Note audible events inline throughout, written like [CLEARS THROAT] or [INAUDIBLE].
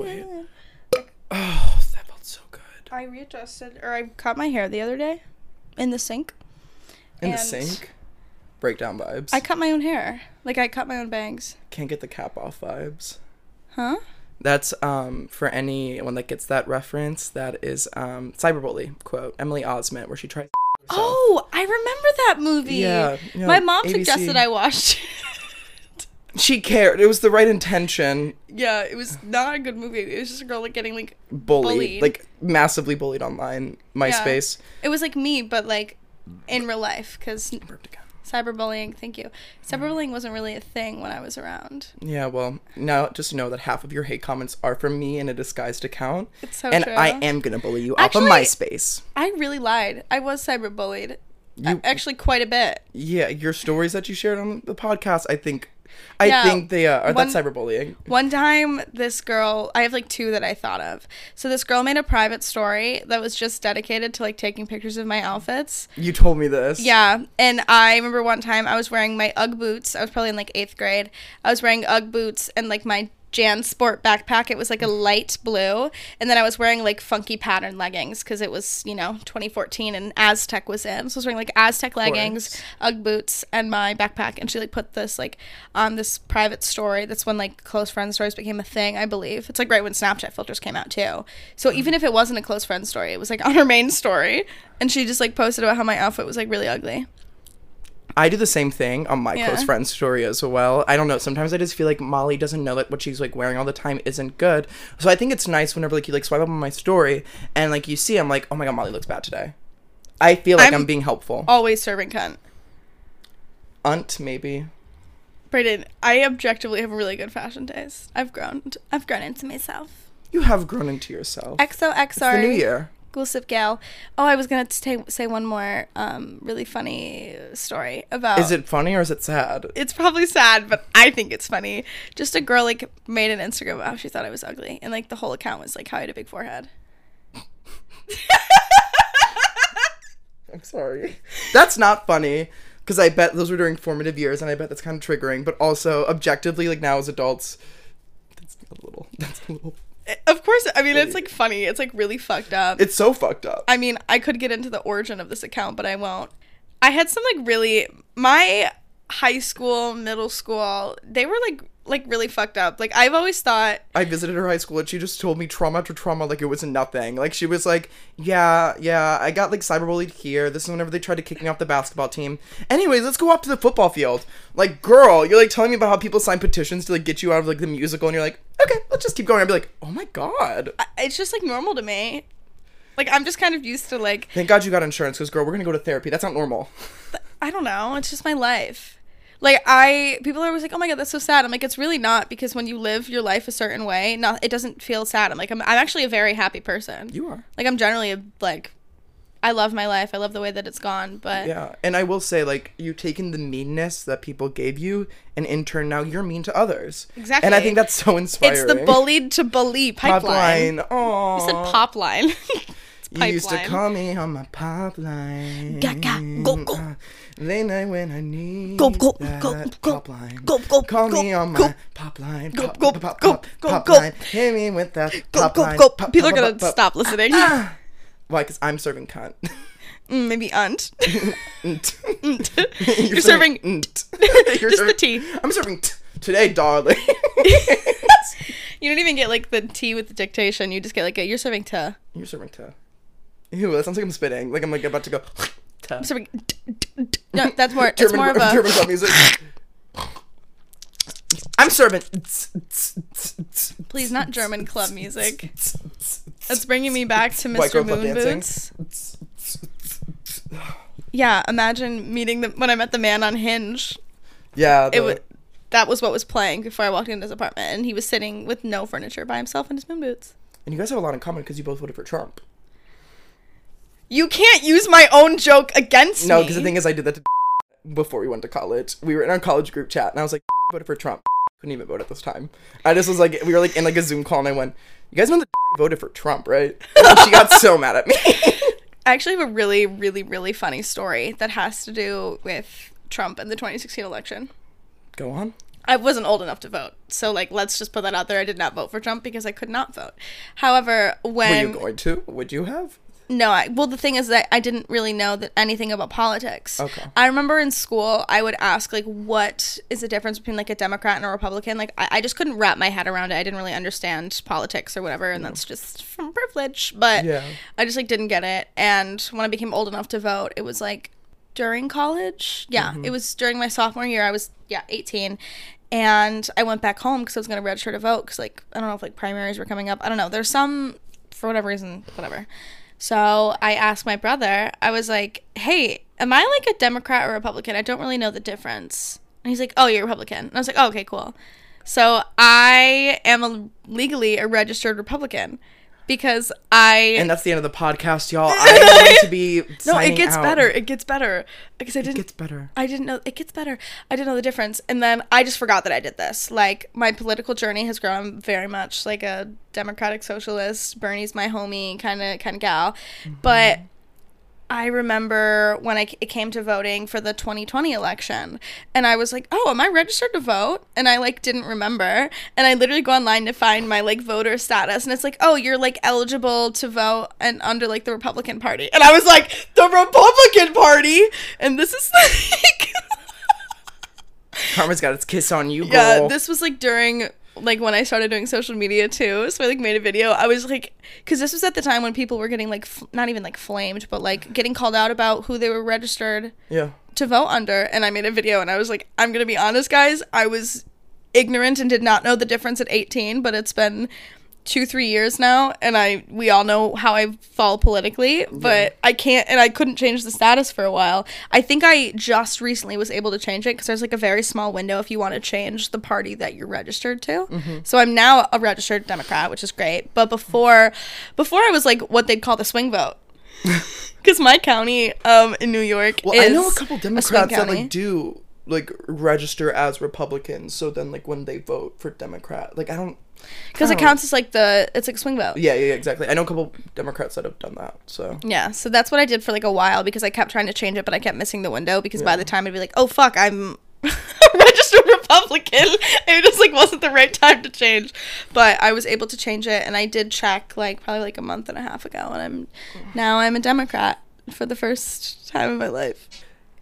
Wait. Oh, that felt so good. I readjusted, or I cut my hair the other day in the sink. In the And sink. Breakdown vibes. I cut my own hair. Like I cut my own bangs. can't get the cap off vibes. Huh? That's um for anyone that gets that reference. That is um cyberbully quote Emily Osment where she tries. herself. Oh, I remember that movie. Yeah, yeah, My mom ABC. suggested I watched. She cared. It was the right intention. yeah, it was not a good movie. It was just a girl like getting like Bullied, Bullied. like massively bullied online. MySpace. it was like me, but like in real life because cyberbullying. Thank you. Mm. Cyberbullying wasn't really a thing when I was around. Yeah, well, now just know that half of your hate comments are from me in a disguised account. It's so and true. I am gonna bully you off of Actually- MySpace. I really lied. I was cyberbullied. You- actually, quite a bit. Yeah, your stories that you shared on the podcast, I think, I Yeah, think they uh, are one- that's cyberbullying. One time, this girl, I have like two that I thought of. So, this girl made a private story that was just dedicated to like taking pictures of my outfits. You told me this. Yeah. And I remember one time I was wearing my Ugg boots. I was probably in like eighth grade. I was wearing Ugg boots and like my Jan Sport backpack. It was like a mm. light blue. And then I was wearing like funky pattern leggings because it was, you know, 2014 and Aztec was in. So I was wearing like Aztec leggings. Ugg boots, and my backpack. And she like put this like on this private story. That's when like close friend stories became a thing, I believe. It's like right when Snapchat filters came out too. So mm. even if it wasn't a close friend story, it was like [LAUGHS] on her main story. And she just like posted about how my outfit was like really ugly. I do the same thing on my Yeah. close friend's story as well. I don't know. Sometimes I just feel like Molly doesn't know that what she's like wearing all the time isn't good. So I think it's nice whenever like you like swipe up on my story and like you see, I'm like, oh my god, Molly looks bad today. I feel like I'm, I'm- being helpful. Always serving cunt. Unt maybe. Brayden, I objectively have really good fashion taste. I've grown. I've grown into myself. You have grown into yourself. XOX, It's the new year. Goosip gal. Oh, I was gonna say say one more um, really funny story about. Is it funny or is it sad? It's probably sad, but I think it's funny. Just a girl like made an Instagram about how she thought I was ugly, and like the whole account was like how I had a big forehead. [LAUGHS] I'm sorry. That's not funny because I bet those were during formative years, and I bet that's kind of triggering. But also, objectively, like now as adults, that's a little. [LAUGHS] That's a little. Of course, I mean it's like funny. It's like really fucked up. It's so fucked up. I mean, I could get into the origin of this account, but I won't. I had some like really my high school, middle school, they were like like really fucked up. Like I've always thought I visited her high school and she just told me trauma after trauma like it was nothing. Like she was like, yeah, yeah, I got like cyberbullied here. This is whenever they tried to kick me off the basketball team. Anyways, let's go up to the football field. Like, girl, you're like telling me about how people sign petitions to like get you out of like the musical, and you're like, okay, let's just keep going. I'd be like, oh my god. I- it's just like normal to me. Like I'm just kind of used to like Thank God you got insurance, because girl, we're gonna go to therapy. That's not normal. I don't know. It's just my life. Like I, people are always like, "Oh my god, that's so sad." I'm like, it's really not because when you live your life a certain way, not it doesn't feel sad. I'm like, I'm, I'm actually a very happy person. You are. Like I'm generally a, like, I love my life. I love the way that it's gone. But Yeah, and I will say, like, you've taken the meanness that people gave you, and in turn, now you're mean to others. Exactly. And I think that's so inspiring. it's the bullied to bully pipeline. Oh. You said pop line. [LAUGHS] You used to call me on my pop line. Gaga, go, go. Late night when I need Go, go, that go, pop line. go, go, Call go, me on my pop line. Go, Pop, go, pop, pop, go, pop, go, pop line. Hit me with that Go, pop go, line. go. Pop, People are gonna pop, pop. stop listening. Ah. [LAUGHS] Why? Because I'm serving cunt. [LAUGHS] Mm, maybe unt. [LAUGHS] You're, You're serving nt. Just the T. I'm serving t- today, darling. You don't even get like the T with the dictation. You just get like a, you're serving to. You're serving to. Ew, that sounds like I'm spitting. Like I'm like about to go. Serving. No, that's more. it's more of a. German club music. I'm serving. Please, not German club music. [LAUGHS] That's bringing me back to Mr. Moon. Boots. Yeah, imagine meeting the when I met the man on Hinge. Yeah, It was that was what was playing before I walked into his apartment, and he was sitting with no furniture by himself in his moon boots. and you guys have a lot in common because you both voted for Trump. You can't use my own joke against No, me. No, because the thing is, I did that to [LAUGHS] before we went to college. We were in our college group chat, and I was like, [LAUGHS] voted for Trump. [LAUGHS] Couldn't even vote at this time. I just was like, we were like in like a Zoom call, and I went, "You guys know that voted for Trump, right?" And she got so mad at me. I actually have a really, really, really funny story that has to do with Trump and the 2016 election. Go on. I wasn't old enough to vote. So like let's just put that out there. I did not vote for Trump because I could not vote. However, when Were you going to? Would you have? No, I, well the thing is that I didn't really know that anything about politics. Okay. I remember in school I would ask like what is the difference between like a Democrat and a Republican? Like I, I just couldn't wrap my head around it. I didn't really understand politics or whatever, and that's just from privilege. But Yeah. I just like didn't get it. And when I became old enough to vote, it was like during college. Yeah, Mm-hmm. it was during my sophomore year. I was yeah 18, and I went back home because I was gonna register to vote because like I don't know if like primaries were coming up. I don't know. There's some for whatever reason, whatever. So I asked my brother. I was like, "Hey, am I like a Democrat or Republican? I don't really know the difference." And he's like, "Oh, you're Republican." And I was like, oh, "Okay, cool." So I am a, legally a registered Republican because I And that's the end of the podcast, y'all. [LAUGHS] I'm going to be. no, it gets out. better. It gets better because I didn't. It gets better. I didn't know it gets better. I didn't know the difference, and then I just forgot that I did this. Like my political journey has grown very much like a democratic socialist. Bernie's my homie, kind of kind of gal, mm-hmm. but. I remember when I, it came to voting for the 2020 election, and I was like, "Oh, am I registered to vote?" And I like didn't remember, and I literally go online to find my like voter status, and it's like, "Oh, you're like eligible to vote and under like the Republican Party," and I was like, "The Republican Party," and this is [LAUGHS] like. Karma's got its kiss on you, girl. Yeah, this was like during like when I started doing social media too. So I like made a video. I was like, because this was at the time when people were getting like f- not even like flamed, but like getting called out about who they were registered yeah. to vote under. And I made a video, and I was like, I'm gonna be honest, guys, I was ignorant and did not know the difference at 18, but it's been two three years now and i we all know how i fall politically but i can't and i couldn't change the status for a while i think i just recently was able to change it because there's like a very small window if you want to change the party that you're registered to so i'm now a registered democrat which is great but before before i was like what they'd call the swing vote [LAUGHS] because my county um in new york Well, I know a couple Democrats that like do like register as Republicans. So then, like when they vote for Democrat, like I don't. Because it Oh. counts as like the it's like swing vote Yeah, yeah, exactly. I know a couple Democrats that have done that. So Yeah, so that's what I did for like a while because I kept trying to change it, but I kept missing the window because by the time I'd be like, oh fuck, I'm [LAUGHS] a registered Republican. [LAUGHS] It just like wasn't the right time to change, but I was able to change it, and I did check like probably like a month and a half ago, and I'm now I'm a Democrat for the first time in my life.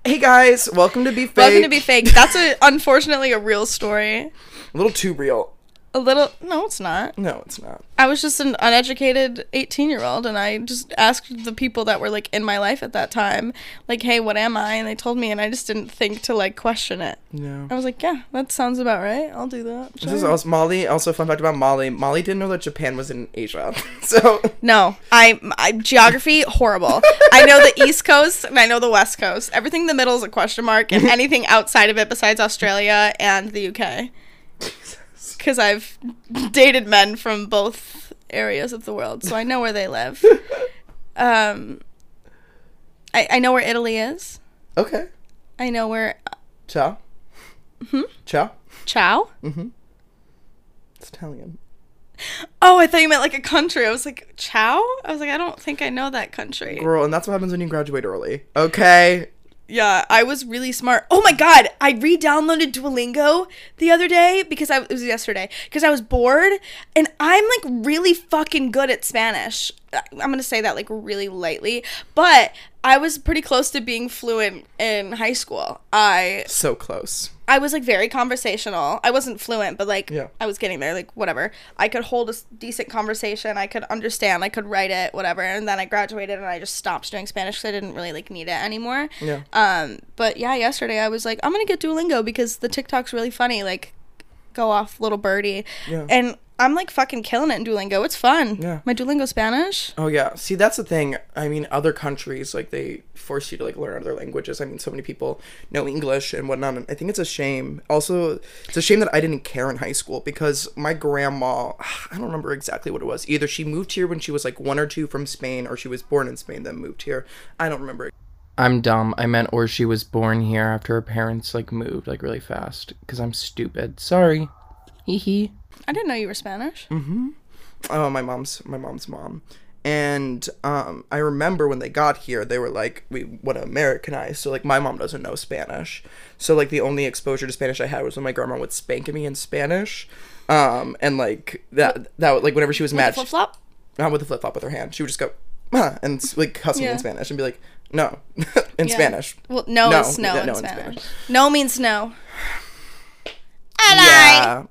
hey guys, welcome to be fake. Welcome to be fake. That's a unfortunately a real story. a little too real. A little no, it's not. No, it's not. I was just an uneducated 18 year old, and I just asked the people that were like in my life at that time, like, hey, what am I? And they told me, and I just didn't think to like question it. No. I was like, yeah, that sounds about right. I'll do that. This is also Molly. Also, fun fact about Molly. Molly didn't know that Japan was in Asia. [LAUGHS] so No, I, I geography horrible. I know the East Coast and I know the West Coast. Everything in the middle is a question mark, and [LAUGHS] anything outside of it besides Australia and the UK. [LAUGHS] Because I've [LAUGHS] dated men from both areas of the world, so I know where they live. [LAUGHS] Um, I I know where Italy is. okay. I know where Ciao. Hmm? Ciao. Chow. Mm-hmm. It's Italian. Oh, I thought you meant like a country. I was like Chow. I was like, I don't think I know that country. Girl, and that's what happens when you graduate early. Okay. Yeah, I was really smart. Oh my god, I re-downloaded Duolingo the other day because I it was yesterday because I was bored and I'm like really fucking good at Spanish. I'm going to say that like really lightly, but I was pretty close to being fluent in high school. I So close. I was like very conversational. I wasn't fluent, but like Yeah. I was getting there. Like whatever, I could hold a decent conversation. I could understand. I could write it. Whatever. And then I graduated and I just stopped doing Spanish because I didn't really like need it anymore. Yeah. Um. But yeah, yesterday I was like, I'm gonna get Duolingo because the TikTok's really funny. Like, go off, little birdie. Yeah. And I'm like fucking killing it in Duolingo. It's fun. Yeah. My Duolingo Spanish. Oh yeah. See, that's the thing. I mean, other countries like they force you to like learn other languages. I mean, so many people know English and whatnot. And I think it's a shame. Also, it's a shame that I didn't care in high school because my grandma, I don't remember exactly what it was. Either she moved here when she was like one or two from Spain, or she was born in Spain then moved here. I don't remember. I'm dumb. I meant or she was born here after her parents like moved like really fast because I'm stupid. Sorry. Hee hee. I didn't know you were Spanish. Oh, my mom's my mom's mom, and um, I remember when they got here, they were like, we want to Americanize. So like, my mom doesn't know Spanish, so like the only exposure to Spanish I had was when my grandma would spank me in Spanish, um, and like that that like whenever she was mad, Flip flop. not with the flip flop with her hand, she would just go. "Huh," and like cuss me in Spanish and be like, no, [LAUGHS] in Yeah. Spanish. Well, no, No, is no, yeah, in no in Spanish. Spanish. No means no. [SIGHS] Yeah.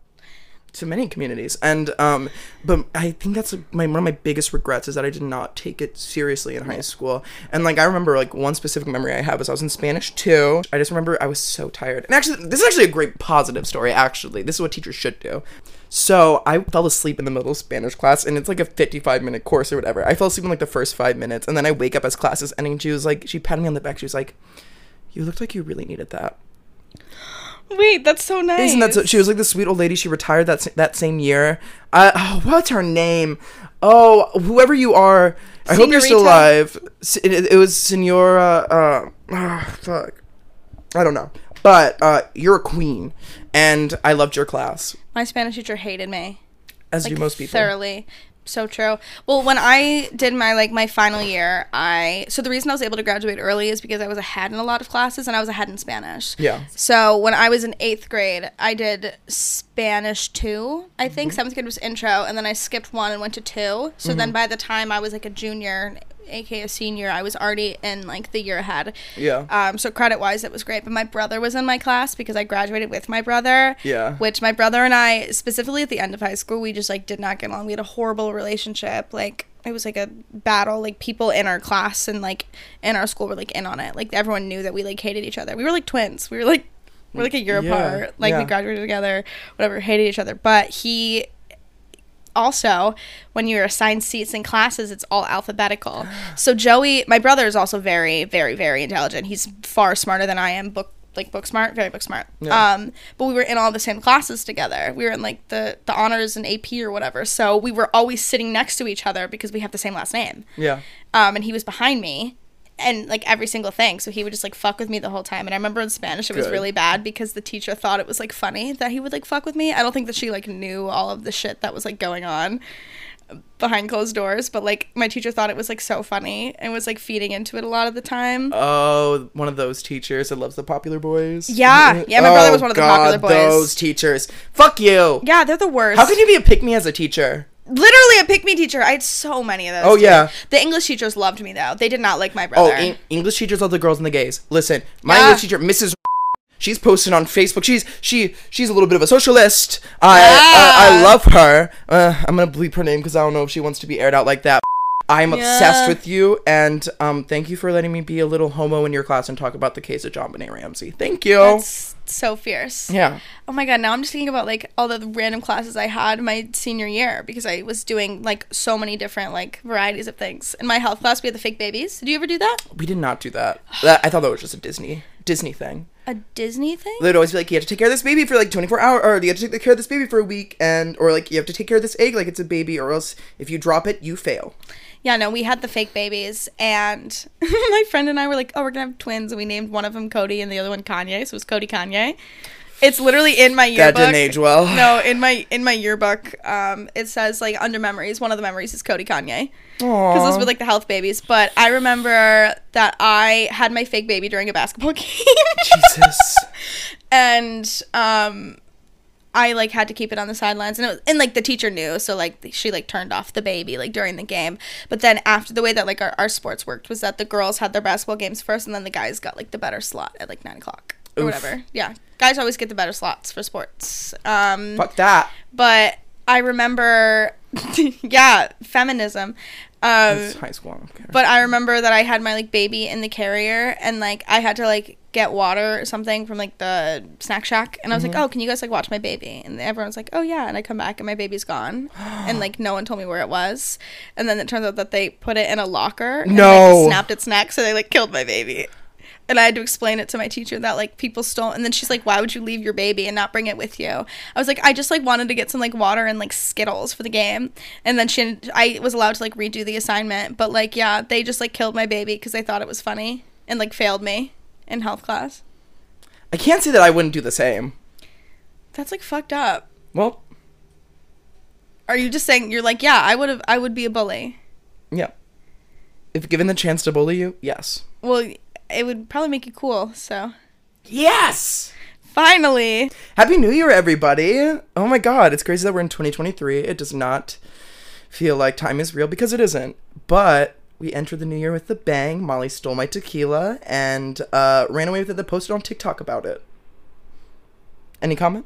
To many communities, and um, but I think that's my one of my biggest regrets is that I did not take it seriously in high school. And like I remember, like one specific memory I have was I was in Spanish too. I just remember I was so tired. And actually, this is actually a great positive story. Actually, this is what teachers should do. So I fell asleep in the middle of Spanish class, and it's like a fifty-five minute course or whatever. I fell asleep in like the first five minutes, and then I wake up as class is ending. She was like, she patted me on the back. She was like, "You looked like you really needed that." Wait, that's so nice. Isn't that so? She was like the sweet old lady. She retired that that same year. Uh, oh, what's her name? Oh, whoever you are, I hope you're still alive. It, it was Senora. Uh, ah, fuck, I don't know. But uh, you're a queen, and I loved your class, My Spanish teacher hated me. as like do most people. thoroughly so true well when i did my like my final year i so the reason i was able to graduate early is because i was ahead in a lot of classes and i was ahead in spanish Yeah. so when i was in eighth grade i did spanish 2 i think Mm-hmm. seventh grade was intro and then i skipped one and went to two so Mm-hmm. then by the time i was like a junior aka a senior i was already in like the year ahead Yeah. um, so credit wise, it was great. But my brother was in my class because I graduated with my brother. Yeah. Which my brother and I, specifically at the end of high school, we just like did not get along. We had a horrible relationship. Like it was like a battle. Like people in our class and like in our school were like in on it. Like everyone knew that we like hated each other. We were like twins. We were like we're like a year Yeah, apart. Like yeah. we graduated together, whatever, hated each other. But he also when you're assigned seats in classes it's all alphabetical. So joey my brother is also very very very intelligent. He's far smarter than i am book like book smart very book smart. Yeah. um but we were in all the same classes together. We were in like the the honors and ap or whatever. So we were always sitting next to each other because we have the same last name. Yeah. um, and he was behind me and like every single thing so he would just like fuck with me the whole time and i remember in spanish it was Good. really bad because the teacher thought it was like funny that he would like fuck with me i don't think that she like knew all of the shit that was like going on behind closed doors but like my teacher thought it was like so funny and was like feeding into it a lot of the time Oh, one of those teachers that loves the popular boys. Yeah. Yeah, my brother oh, was one of the popular boys. Oh, Those teachers. Fuck you. yeah they're the worst How can you be a pick me as a teacher? Literally a pick me teacher i had so many of those Oh, too. yeah. the english teachers loved me though they did not like my Oh, brother en- English teachers love the girls and the gays. Listen, my Yeah. English teacher, Mrs. [LAUGHS] She's posted on Facebook. She's she she's a little bit of a socialist. I Yeah. uh, I love her. Uh, I'm gonna bleep her name because I don't know if she wants to be aired out like that. I'm obsessed with you, and um, thank you for letting me be a little homo in your class and talk about the case of JonBenét Ramsey. Thank you. that's so fierce yeah. Oh my god, now I'm just thinking about like all the random classes I had my senior year because I was doing like so many different like varieties of things. In my health class, we had the fake babies. Did you ever do that? We did not do that. that. I thought that was just a Disney Disney thing. A Disney thing? They'd always be like, you have to take care of this baby for like 24 hours, or you have to take care of this baby for a week, and or like you have to take care of this egg like it's a baby, or else if you drop it, you fail. Yeah, no, we had the fake babies, and [LAUGHS] my friend and I were like, "Oh, we're gonna have twins," and we named one of them Cody and the other one Kanye. So it was Cody Kanye. It's literally in my yearbook. That didn't age well. No, in my in my yearbook, um, it says like under memories. One of the memories is Cody Kanye because those were like the health babies. But I remember that I had my fake baby during a basketball [LAUGHS] game. Jesus. and um I like had to keep it on the sidelines and it was, and like the teacher knew so like she like turned off the baby like during the game but then after the way that like our, our sports worked was that the girls had their basketball games first and then the guys got like the better slot at like nine o'clock or Oof. whatever yeah guys always get the better slots for sports um Fuck that. but I remember [LAUGHS] yeah feminism um It's high school. I but I remember that I had my like baby in the carrier and like I had to like get water or something from like the snack shack and I was Mm-hmm. like, "Oh, can you guys like watch my baby?" And everyone's like, "Oh yeah." And I come back and my baby's gone. [GASPS] and like no one told me where it was. And then it turns out that they put it in a locker and No. like, snapped its neck so they like killed my baby. And I had to explain it to my teacher that like people stole and then she's like, Why would you leave your baby and not bring it with you? I was like, I just like wanted to get some like water and like Skittles for the game. And then she I was allowed to like redo the assignment. But like yeah, they just like killed my baby because they thought it was funny and like failed me in health class. I can't say that I wouldn't do the same. That's like fucked up. Well, Are you just saying you're like, yeah, I would have I would be a bully? Yeah. If given the chance to bully you, yes. Well, it would probably make you cool. So Yes. finally, Happy New Year, everybody! Oh my God, it's crazy that we're in 2023. It does not feel like time is real because it isn't. But we entered the new year with a bang. Molly stole my tequila and uh, ran away with it. Then posted on TikTok about it. Any comment?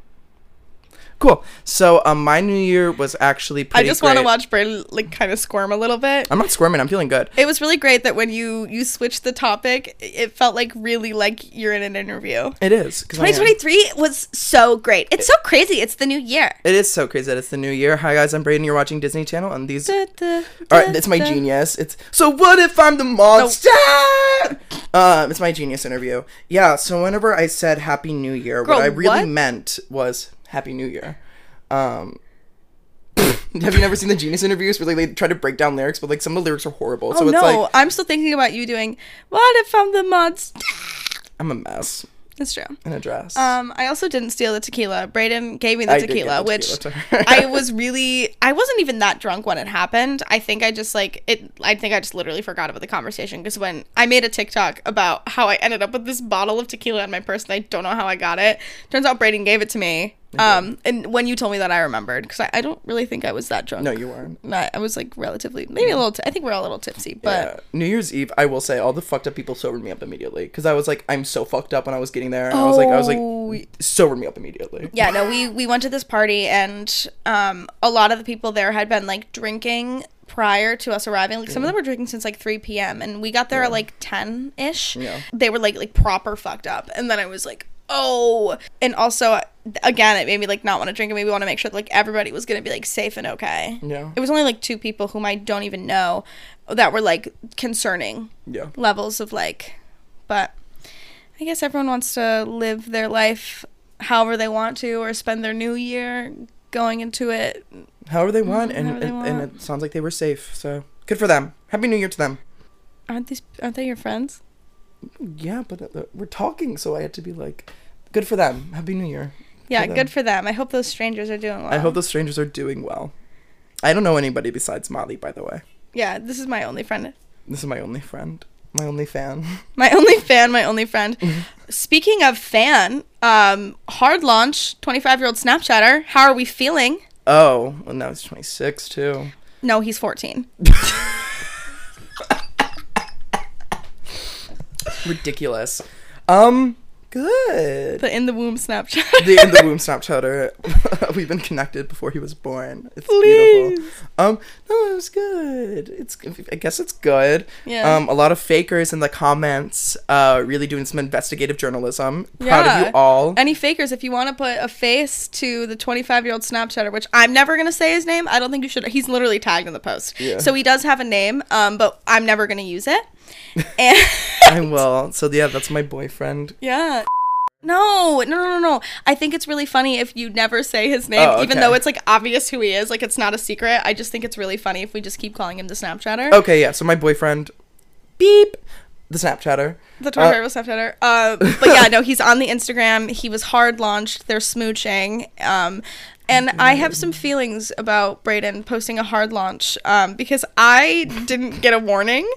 Cool. So um, my new year was actually pretty I pretty. just want to great. watch Brayden like kind of squirm a little bit. I'm not squirming. I'm feeling good. It was really great that when you you switched the topic, it felt like really like you're in an interview. It is. 'cause I am. 2023 was so great. It's so crazy. It's the new year. It is so crazy that it's the new year. Hi guys, I'm Braden. You're watching Disney Channel, and these Or da, it's my genius. It's so what if I'm the monster? Um, it's my genius interview. Yeah. So whenever I said Happy New Year, Girl, what I really what? meant was Happy New Year. Um, [LAUGHS] have you never seen the genius interviews where like, they try to break down lyrics, but like some of the lyrics are horrible. so oh it's no, like I'm still thinking about you doing. What if I'm the monster? I'm a mess That's true. in a dress. Um, I also didn't steal the tequila. Braden gave me the I tequila, the which tequila to. I [LAUGHS] was really I wasn't even that drunk when it happened. I think I just like it I think I just literally forgot about the conversation because when I made a TikTok about how I ended up with this bottle of tequila in my purse and I don't know how I got it. Turns out Braden gave it to me. Um, and when you told me that I remembered because I, I don't really think I was that drunk. no, you weren't. Not, I was like relatively maybe a little. T- I think we're all a little tipsy, but Yeah. New Year's Eve, I will say, all the fucked up people sobered me up immediately because I was like, I'm so fucked up when I was getting there. And I was like, I was Oh. like, sobered me up immediately. yeah no we we went to this party and um a lot of the people there had been like drinking prior to us arriving like some of them were drinking since like 3 p.m and we got there at like 10 ish Yeah. they were like like proper fucked up and then i was like oh and also again it made me like not want to drink and maybe want to make sure that like everybody was gonna be like safe and okay Yeah. it was only like two people whom i don't even know that were like concerning Yeah. levels of like but i guess everyone wants to live their life however they want to or spend their new year going into it However they want, and, they and, and it sounds like they were safe. So good for them. Happy New Year to them. aren't these aren't they your friends Yeah, but uh, we're talking, so I had to be like, good for them. Happy New Year. yeah For good for them i hope those strangers are doing well I hope those strangers are doing well. I don't know anybody besides Molly, by the way. yeah this is my only friend This is my only friend, my only fan. [LAUGHS] my only fan my only friend speaking of fan um hard launch 25 year old snapchatter how are we feeling Oh, well now he's 26 too. no he's 14 [LAUGHS] [LAUGHS] Ridiculous. Um, good. [LAUGHS] the in the womb snapchat the in the womb Snapchatter. [LAUGHS] We've been connected before he was born. It's Please. beautiful. Um, no, it was good. It's I guess it's good. Yeah. Um, a lot of fakers in the comments, uh, really doing some investigative journalism. Proud of you all. Any fakers, if you want to put a face to the 25 year old Snapchatter, which I'm never going to say his name, I don't think you should. He's literally tagged in the post. Yeah. So he does have a name, um, but I'm never going to use it. [LAUGHS] And I will. So yeah, that's my boyfriend. yeah. No, no, no, no, no. I think it's really funny if you never say his name, Oh, even though it's like obvious who he is. Like it's not a secret. I just think it's really funny if we just keep calling him the Snapchatter. Okay, yeah. So my boyfriend, beep, the Snapchatter. The Tornado Snapchatter. Uh, but yeah, no, he's on the Instagram. He was hard launched. They're smooching. Um, and I have some feelings about Brayden posting a hard launch um, because I didn't get a warning.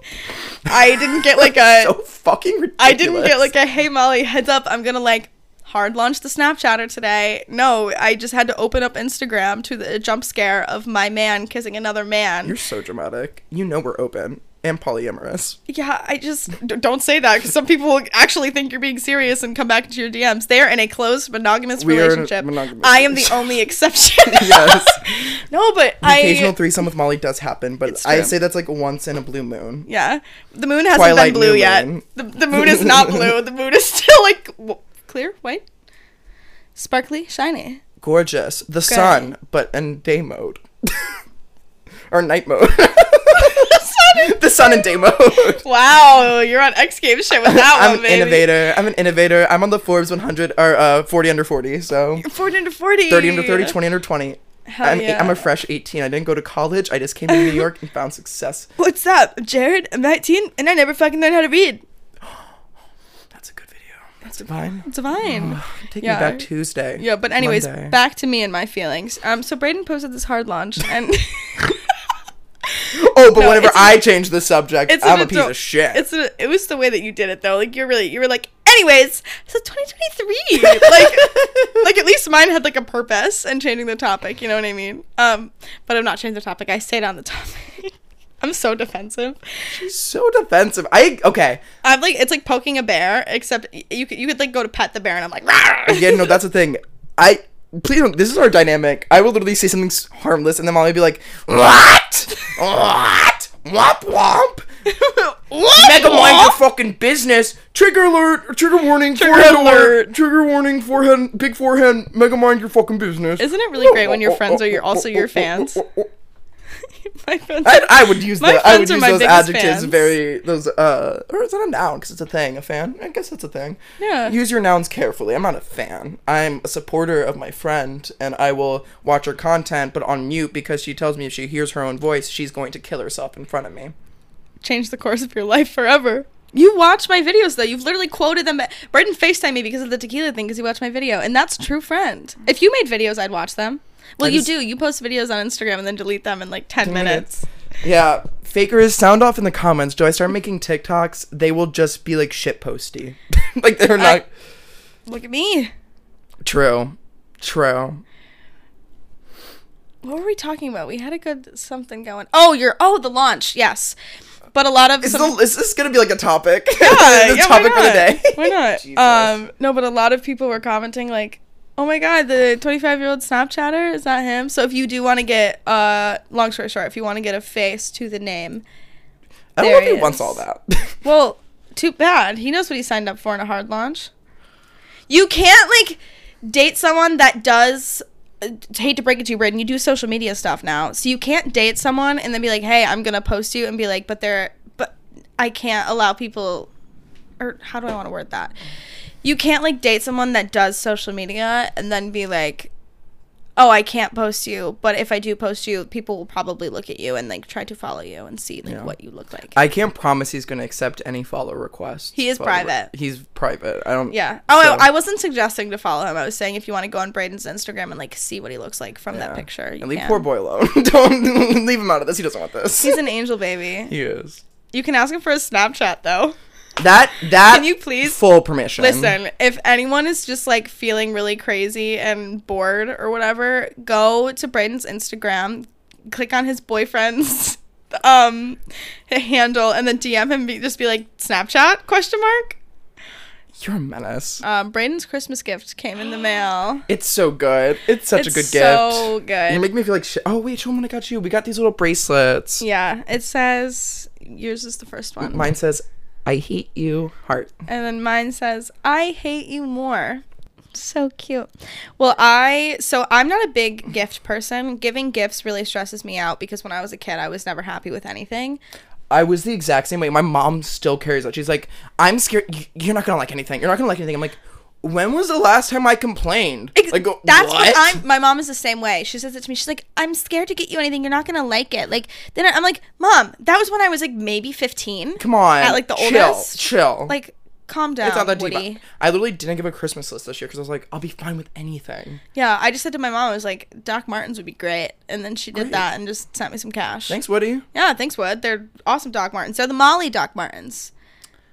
I didn't get like a. [LAUGHS] so fucking ridiculous. I didn't get like a hey Molly heads up. I'm gonna like hard launch the Snapchatter today. No, I just had to open up Instagram to the jump scare of my man kissing another man. You're so dramatic. You know we're open and polyamorous. Yeah, I just don't say that because some people will actually think you're being serious and come back into your DMs. They are in a closed monogamous We are in a relationship. monogamous I am the only [LAUGHS] exception. yes. [LAUGHS] no, but The occasional I. threesome with Molly does happen, but I say that's like once in a blue moon. Yeah, the moon hasn't Twilight been blue yet. moon. The, the moon is not blue. The moon is still like w- clear, white, sparkly, shiny. Gorgeous. The sun, but in day mode. [LAUGHS] or night mode. [LAUGHS] the sun and day mode. Wow, you're on X Games shit with that [LAUGHS] I'm one, an baby. innovator. I'm an innovator. I'm on the Forbes 100 or uh, 40 under 40. So 40 under 40. 30 under 30, 20 under 20. Hell I'm, yeah. I'm a fresh 18. I didn't go to college. I just came to New [LAUGHS] York and found success. What's up, Jared? I'm 19 and I never fucking learned how to read. [GASPS] That's a good video. That's divine. It's fine. [SIGHS] Take Yeah. me back Tuesday. Yeah, but anyways, Monday. back to me and my feelings. Um, so Braden posted this hard launch, and [LAUGHS] Oh, but No, whenever I change the subject, I'm a piece adult- of shit. It's a, it was the way that you did it though. Like you're really you were like, anyways, so 2023. [LAUGHS] like like at least mine had like a purpose and changing the topic. You know what I mean? Um, but I'm not changing the topic. I stayed on the topic. [LAUGHS] I'm so defensive. She's so defensive. I okay. I'm like it's like poking a bear, except you could you could like go to pet the bear and I'm like, "Rawr!" Yeah, no, that's the thing. I please don't. This is our dynamic. I will literally say something harmless, and then mommy will be like, "What? What? Womp womp." what? Mega mind your fucking business. Trigger alert. Trigger warning. Trigger forehead alert. alert. Trigger warning. Forehead. Big forehead. Mega mind your fucking business. Isn't it really great when your friends are your also your [LAUGHS] fans? [LAUGHS] [LAUGHS] My friends. I, I would use the I would use my those adjectives fans. very those uh or is that a noun because it's a thing a fan I guess it's a thing Yeah. use your nouns carefully I'm not a fan I'm a supporter of my friend and I will watch her content but on mute because she tells me if she hears her own voice she's going to kill herself in front of me change the course of your life forever. You watch my videos though. You've literally quoted them. Braden FaceTime me because of the tequila thing because he watched my video, and that's true friend. If you made videos, I'd watch them. Well, I you just- do. You post videos on Instagram and then delete them in like ten 10 minutes. yeah fakers sound off in the comments do I start making TikToks they will just be like shit posty [LAUGHS] like they're not I- Look at me. true true What were we talking about? We had a good something going. Oh, you're oh the launch. Yes, but a lot of is, some- the, is this gonna be like a topic yeah, [LAUGHS] the yeah, topic why for the day Why not? [LAUGHS] Um, no, but a lot of people were commenting like, "Oh my god, the 25 year old Snapchatter is that him?" So if you do want to get, uh, long story short, if you want to get a face to the name, I don't know if he he wants all that. [LAUGHS] well, too bad. He knows what he signed up for in a hard launch. You can't like date someone that does. uh, Hate to break it to you, Braden. You do social media stuff now, so you can't date someone and then be like, "Hey, I'm gonna post you," and be like, "But they're, but I can't allow people." Or how do I want to word that? You can't like date someone that does social media and then be like, "Oh, I can't post you," but if I do post you, people will probably look at you and like try to follow you and see like Yeah. what you look like. I can't promise he's gonna accept any follow requests. He is private. He's private. I don't. Yeah. Oh, so- I, I wasn't suggesting to follow him. I was saying if you want to go on Braden's Instagram and like see what he looks like from that picture, you And leave can. poor boy alone. [LAUGHS] don't leave him out of this. He doesn't want this. He's an angel baby. [LAUGHS] he is. You can ask him for a Snapchat though. That that. Can you please full permission? Listen, if anyone is just like feeling really crazy and bored or whatever, go to Braden's Instagram, click on his boyfriend's [LAUGHS] um handle, and then DM him. Be, just be like Snapchat question mark. You're a menace. Um, Braden's Christmas gift came in the mail. [GASPS] It's so good. It's such it's a good so gift. So good. You make me feel like shit. Oh wait, show 'em what I got you. We got these little bracelets. Yeah, it says yours is the first one. Mine says, "I hate you." Heart. And then mine says, I hate you more. So cute. Well, I, so I'm not a big gift person. Giving gifts really stresses me out because when I was a kid, I was never happy with anything. I was the exact same way. My mom still carries that. She's like, "I'm scared. You're not gonna like anything. You're not gonna like anything." I'm like, "When was the last time I complained?" Ex- like, That's what? I'm. My mom is the same way. She says it to me. She's like, "I'm scared to get you anything. You're not gonna like it." Like then I'm like, "Mom, that was when I was like maybe 15. Come on. At like the chill, oldest. Chill. Like, calm down, it's not that deep. I literally didn't give a Christmas list this year because I was like, I'll be fine with anything. Yeah, I just said to my mom, I was like, "Doc Martens would be great," and then she did Great. that and just sent me some cash. Thanks, Woody. Yeah, thanks, Wood. They're awesome Doc Martens. They're the Molly Doc Martens.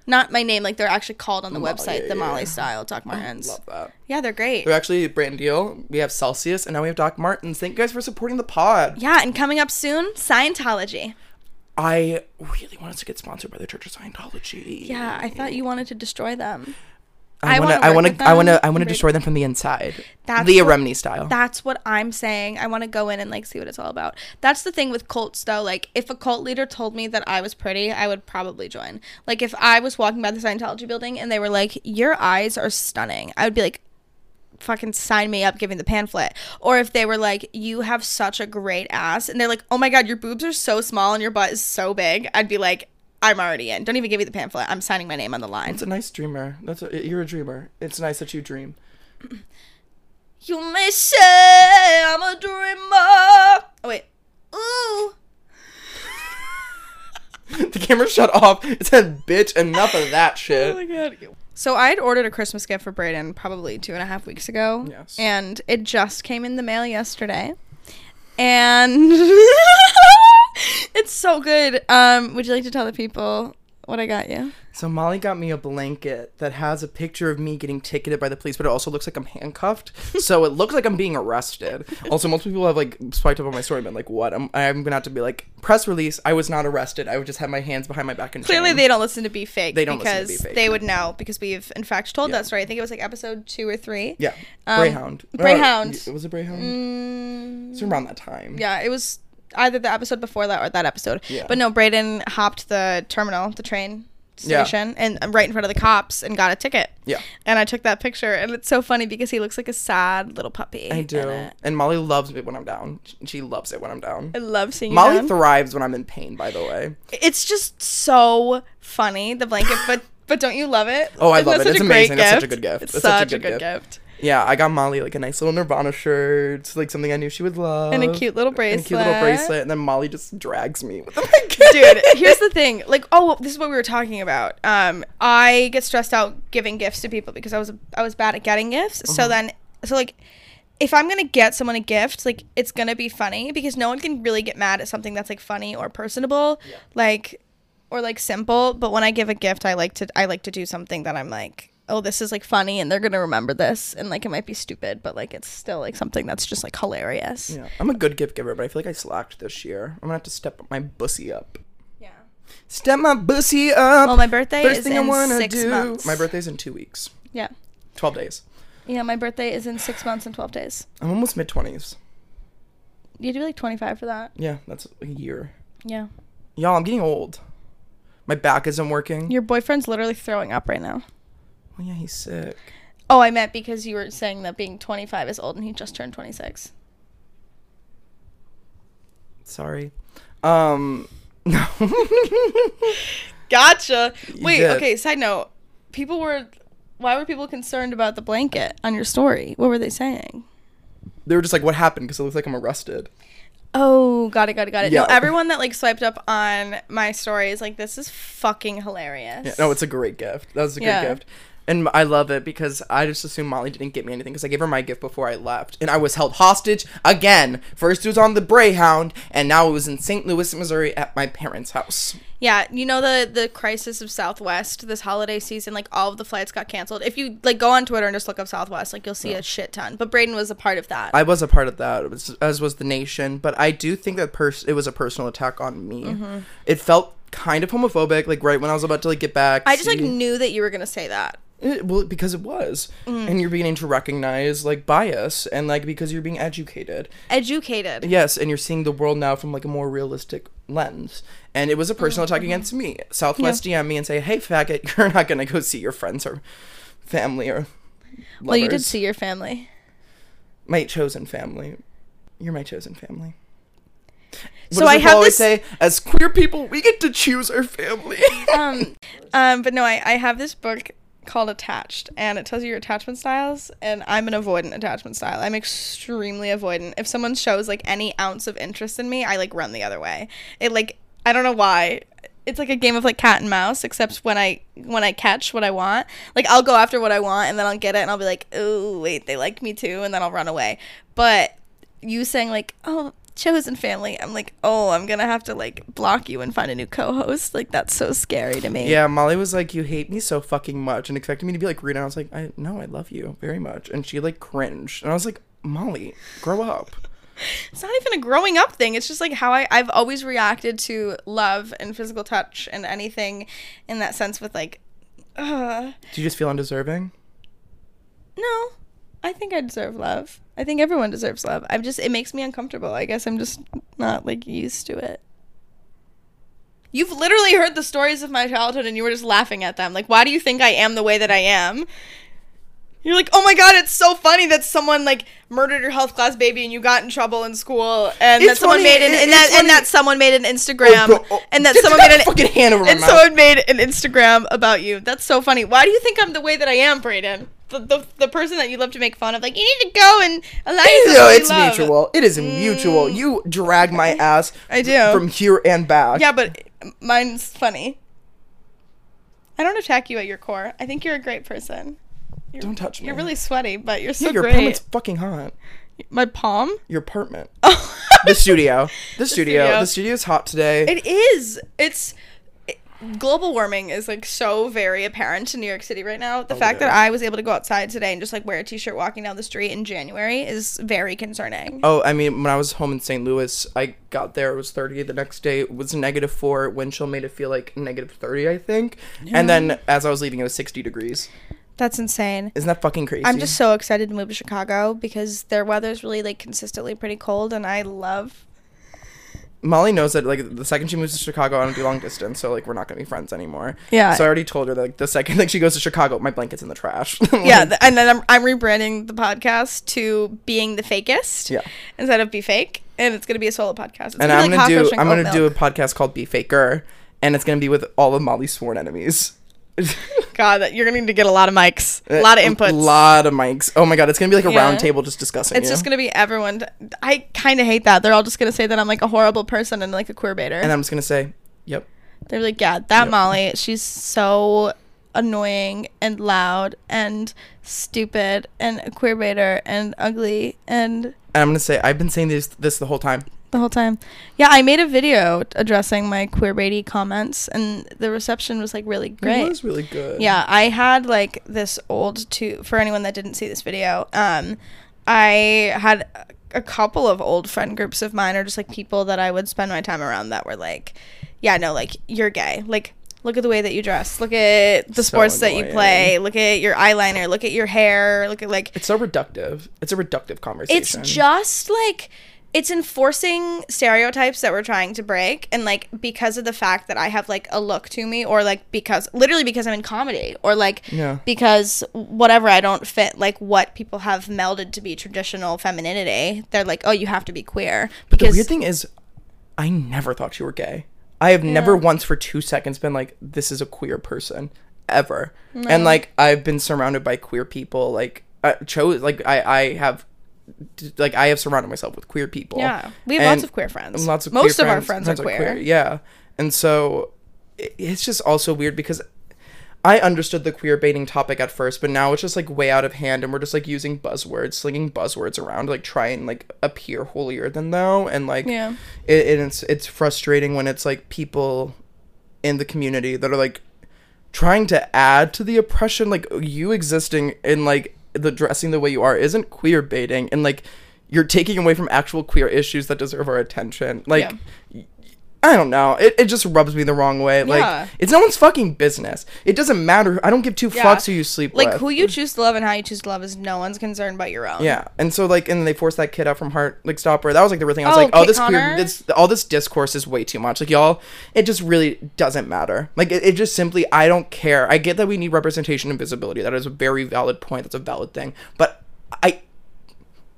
Not my name, like they're actually called on the Molly, website, yeah, the yeah, Molly yeah. style Doc Martens. Love that. Yeah, they're great. They're actually brand deal. We have Celsius and now we have Doc Martens. Thank you guys for supporting the pod. Yeah, and coming up soon, Scientology. I really want us to get sponsored by the Church of Scientology. Yeah, I thought you wanted to destroy them. I want to. I want to. I want to. I want to destroy them from the inside. That's Leah what- Remini style. That's what I'm saying. I want to go in and like see what it's all about. That's the thing with cults though. Like if a cult leader told me that I was pretty, I would probably join. Like if I was walking by the Scientology building and they were like, "Your eyes are stunning." I would be like, fucking sign me up giving the pamphlet or if they were like you have such a great ass and they're like oh my god your boobs are so small and your butt is so big i'd be like i'm already in don't even give me the pamphlet i'm signing my name on the line It's a nice dreamer. That's a, you're a dreamer. It's nice that you dream. [CLEARS THROAT] you may say i'm a dreamer oh wait ooh [LAUGHS] the camera shut off. It said, "Bitch, enough of that [LAUGHS] oh shit." Oh my god. So I had ordered a Christmas gift for Brayden probably two and a half weeks ago. Yes. And it just came in the mail yesterday. And [LAUGHS] [LAUGHS] it's so good. Um, would you like to tell the people what I got you? So Molly got me a blanket that has a picture of me getting ticketed by the police, but it also looks like I'm handcuffed. [LAUGHS] so it looks like I'm being arrested. Also, most people have like spiked up on my story, and been like, "What?" I'm I'm gonna have to be like, press release. I was not arrested. I would just have my hands behind my back and Clearly, chains." they don't listen to Be Fake. They don't listen to because Be Fake. they would know because we've in fact told Yeah. that story. I think it was like episode two or three. Yeah, Um, Greyhound. Uh, Greyhound. it was a Greyhound. Mm, It's around that time. yeah, it was either the episode before that or that episode. Yeah. But no, Brayden hopped the terminal, the train Yeah. station, and uh, right in front of the cops and got a ticket. Yeah. And I took that picture, and it's so funny because he looks like a sad little puppy. I do. And Molly loves it when I'm down. She loves it when I'm down. I love seeing Molly down. thrives when I'm in pain, by the way. it's just so funny the blanket, but but don't you love it? Oh, I Isn't love it. It's amazing. That's such a good gift. It's That's such, a good, gift. Yeah, I got Molly like a nice little Nirvana shirt, like something I knew she would love. And a cute little bracelet, And a cute little bracelet. And then Molly just drags me with the blanket. Dude, [LAUGHS] here's the thing. Like, oh, this is what we were talking about. Um, I get stressed out giving gifts to people because I was I was bad at getting gifts. Uh-huh. So then, so like, if I'm gonna get someone a gift, like it's gonna be funny because no one can really get mad at something that's like funny or personable, like, or like simple. But when I give a gift, I like to I like to do something that I'm like. Oh, this is like funny, and they're gonna remember this, and like it might be stupid, but like it's still like something that's just like hilarious. Yeah, I'm a good gift giver, but I feel like I slacked this year. I'm gonna have to step my bussy up. Yeah. Step my bussy up. Well, my birthday First is thing I in wanna six do. months. My birthday's in two weeks. Yeah. Twelve days. Yeah, my birthday is in six months and 12 days. I'm almost mid twenties. You do like 25 for that. Yeah, that's a year. Yeah. Y'all, I'm getting old. My back isn't working. Your boyfriend's literally throwing up right now. Oh yeah, he's sick. Oh, I meant because you were saying that being 25 is old and he just turned 26. Sorry. Um. [LAUGHS] No. Gotcha. Wait, did. okay, side note. People were. Why were people concerned about the blanket on your story? What were they saying? they were just like, "What happened?" Because it looks like I'm arrested. Oh, got it, got it, got it. Yeah. No, everyone that like swiped up on my story is like, this is fucking hilarious. Yeah, no, it's a great gift. That was a Yeah. gift. And I love it because I just assumed Molly didn't get me anything because I gave her my gift before I left. And I was held hostage again. First it was on the Greyhound, and now it was in St. Louis, Missouri at my parents' house. Yeah, you know the the crisis of Southwest this holiday season, like all of the flights got canceled. If you like go on Twitter and just look up Southwest, like you'll see a shit ton. But Braden was a part of that. I was a part of that, was- as was the nation. But I do think that pers- it was a personal attack on me. Mm-hmm. It felt kind of homophobic, like right when I was about to like get back. I just like knew that you were gonna say that. It- well, because it was, Mm. and you're beginning to recognize like bias, and like because you're being educated. Educated. Yes, and you're seeing the world now from like a more realistic lens. And it was a personal Mm-hmm. attack against me. Southwest DM me and say, "Hey, faggot, [LAUGHS] you're not gonna go see your friends or family or Well, you did see your family. my chosen family. You're my chosen family." What So I have always this- say, as queer people, we get to choose our family. [LAUGHS] um, um, but no, I, I have this book called Attached, and it tells you your attachment styles. And I'm an avoidant attachment style. I'm extremely avoidant. If someone shows like any ounce of interest in me, I like run the other way. It like I don't know why. It's like a game of like cat and mouse, except when I when I catch what I want, like I'll go after what I want, and then I'll get it, and I'll be like, oh wait, they like me too, and then I'll run away. But you saying like, oh chosen family, I'm like, oh, I'm gonna have to like block you and find a new co-host. Like that's so scary to me. yeah, Molly was like, "You hate me so fucking much," and expected me to be like Rita. I was like, "I no, I love you very much," and she like cringed, and I was like, "Molly, grow up." [LAUGHS] It's not even a growing up thing. It's just like how I, I've always reacted to love and physical touch and anything in that sense with like, uh, Do you just feel undeserving? no, I think I deserve love. I think everyone deserves love. I'm just, it makes me uncomfortable. I guess I'm just not like used to it. You've literally heard the stories of my childhood and you were just laughing at them. Like, why do you think I am the way that I am? You're like, oh my god, it's so funny that someone like murdered your health class baby and you got in trouble in school, and It's that someone funny, made an it- and that funny. and that someone made an Instagram, Oh, oh, and that someone made an fucking hand over my and mouth. someone made an Instagram about you. That's so funny. Why do you think I'm the way that I am, Brayden? The, the, the person that you love to make fun of, like you need to go and allow yourself No, it's loved." mutual. It is mm. mutual. You drag my ass. I do. from here and back. Yeah, but mine's funny. I don't attack you at your core. I think you're a great person. You're, Don't touch me. You're really sweaty, but you're so yeah, your great. apartment's fucking hot. My palm? Your apartment. [LAUGHS] Oh, The studio. The studio. studio. The studio's hot today. it is. It's it- global warming is like so very apparent in New York City right now. The Oh, fact it that is. I was able to go outside today and just like wear a t-shirt walking down the street in January is very concerning. Oh, I mean, when I was home in St. Louis, I got there. It was 30. The next day it was negative four. Wind chill made it feel like negative 30, I think. And then as I was leaving, it was 60 degrees. That's insane. Isn't that fucking crazy? I'm just so excited to move to Chicago because their weather's really like consistently pretty cold and I love Molly knows that like the second she moves to Chicago, I don't do long distance, so like we're not gonna be friends anymore. Yeah. So I already told her that like, the second [LAUGHS] like she goes to Chicago, my blanket's in the trash. [LAUGHS] Like, yeah, th- and then I'm, I'm rebranding the podcast to being the fakest Yeah. instead of be fake, and it's gonna be a solo podcast. It's and be I'm like gonna do coach and I'm gonna do a podcast called Be Faker, and it's gonna be with all of Molly's sworn enemies. [LAUGHS] God, that you're gonna need to get a lot of mics, a lot of inputs. A lot of mics. Oh my god, it's gonna be like a Yeah. round table just discussing. It's you. just gonna be everyone. I kind of hate that. They're all just gonna say that I'm like a horrible person and like a queer baiter. and I'm just gonna say, yep. They're like, yeah, that Yep. Molly, she's so annoying and loud and stupid and a queer baiter and ugly and And I'm gonna say I've been saying this this the whole time. The whole time. Yeah, I made a video addressing my queer baity comments and the reception was like really great. It was really good. Yeah, I had like this old to for anyone that didn't see this video. Um, I had a couple of old friend groups of mine, or just like people that I would spend my time around that were like, yeah, no, like you're gay. Like, look at the way that you dress. Look at the So sports that you play. Look at your eyeliner. Look at your hair. Look at like It's so reductive. It's a reductive conversation. it's just like it's enforcing stereotypes that we're trying to break and like because of the fact that i have like a look to me or like because literally because i'm in comedy or like Yeah. because whatever i don't fit like what people have melded to be traditional femininity they're like oh you have to be queer But the weird thing is, I never thought you were gay. I have never once for two seconds been like, this is a queer person, ever. And like, I've been surrounded by queer people. Like, uh, I chose like I I have, like I have surrounded myself with queer people. yeah. We have And lots of queer friends. Lots of most queer of our friends. are queer, Yeah, and so it- it's just also weird because I understood the queer baiting topic at first, but now it's just like way out of hand, and we're just like using buzzwords, slinging buzzwords around, to, like try and like appear holier than thou, and like Yeah. it, and it's it's frustrating when it's like people in the community that are like trying to add to the oppression, like you existing in like the dressing the way you are isn't queer baiting, and like you're taking away from actual queer issues that deserve our attention, like. Yeah. I don't know. It, it just rubs me the wrong way. Like Yeah. it's no one's fucking business. It doesn't matter. I don't give two Yeah. fucks who you sleep like with. Like who you choose to love and how you choose to love is no one's concern but your own Yeah, and so like, and they forced that kid out from Heart like Stopper. That was like the real thing. I was Oh, like, oh, this queer, this all this discourse is way too much. Like y'all, it just really doesn't matter. Like it, it just simply, I don't care. I get that we need representation and visibility. That is a very valid point. That's a valid thing. But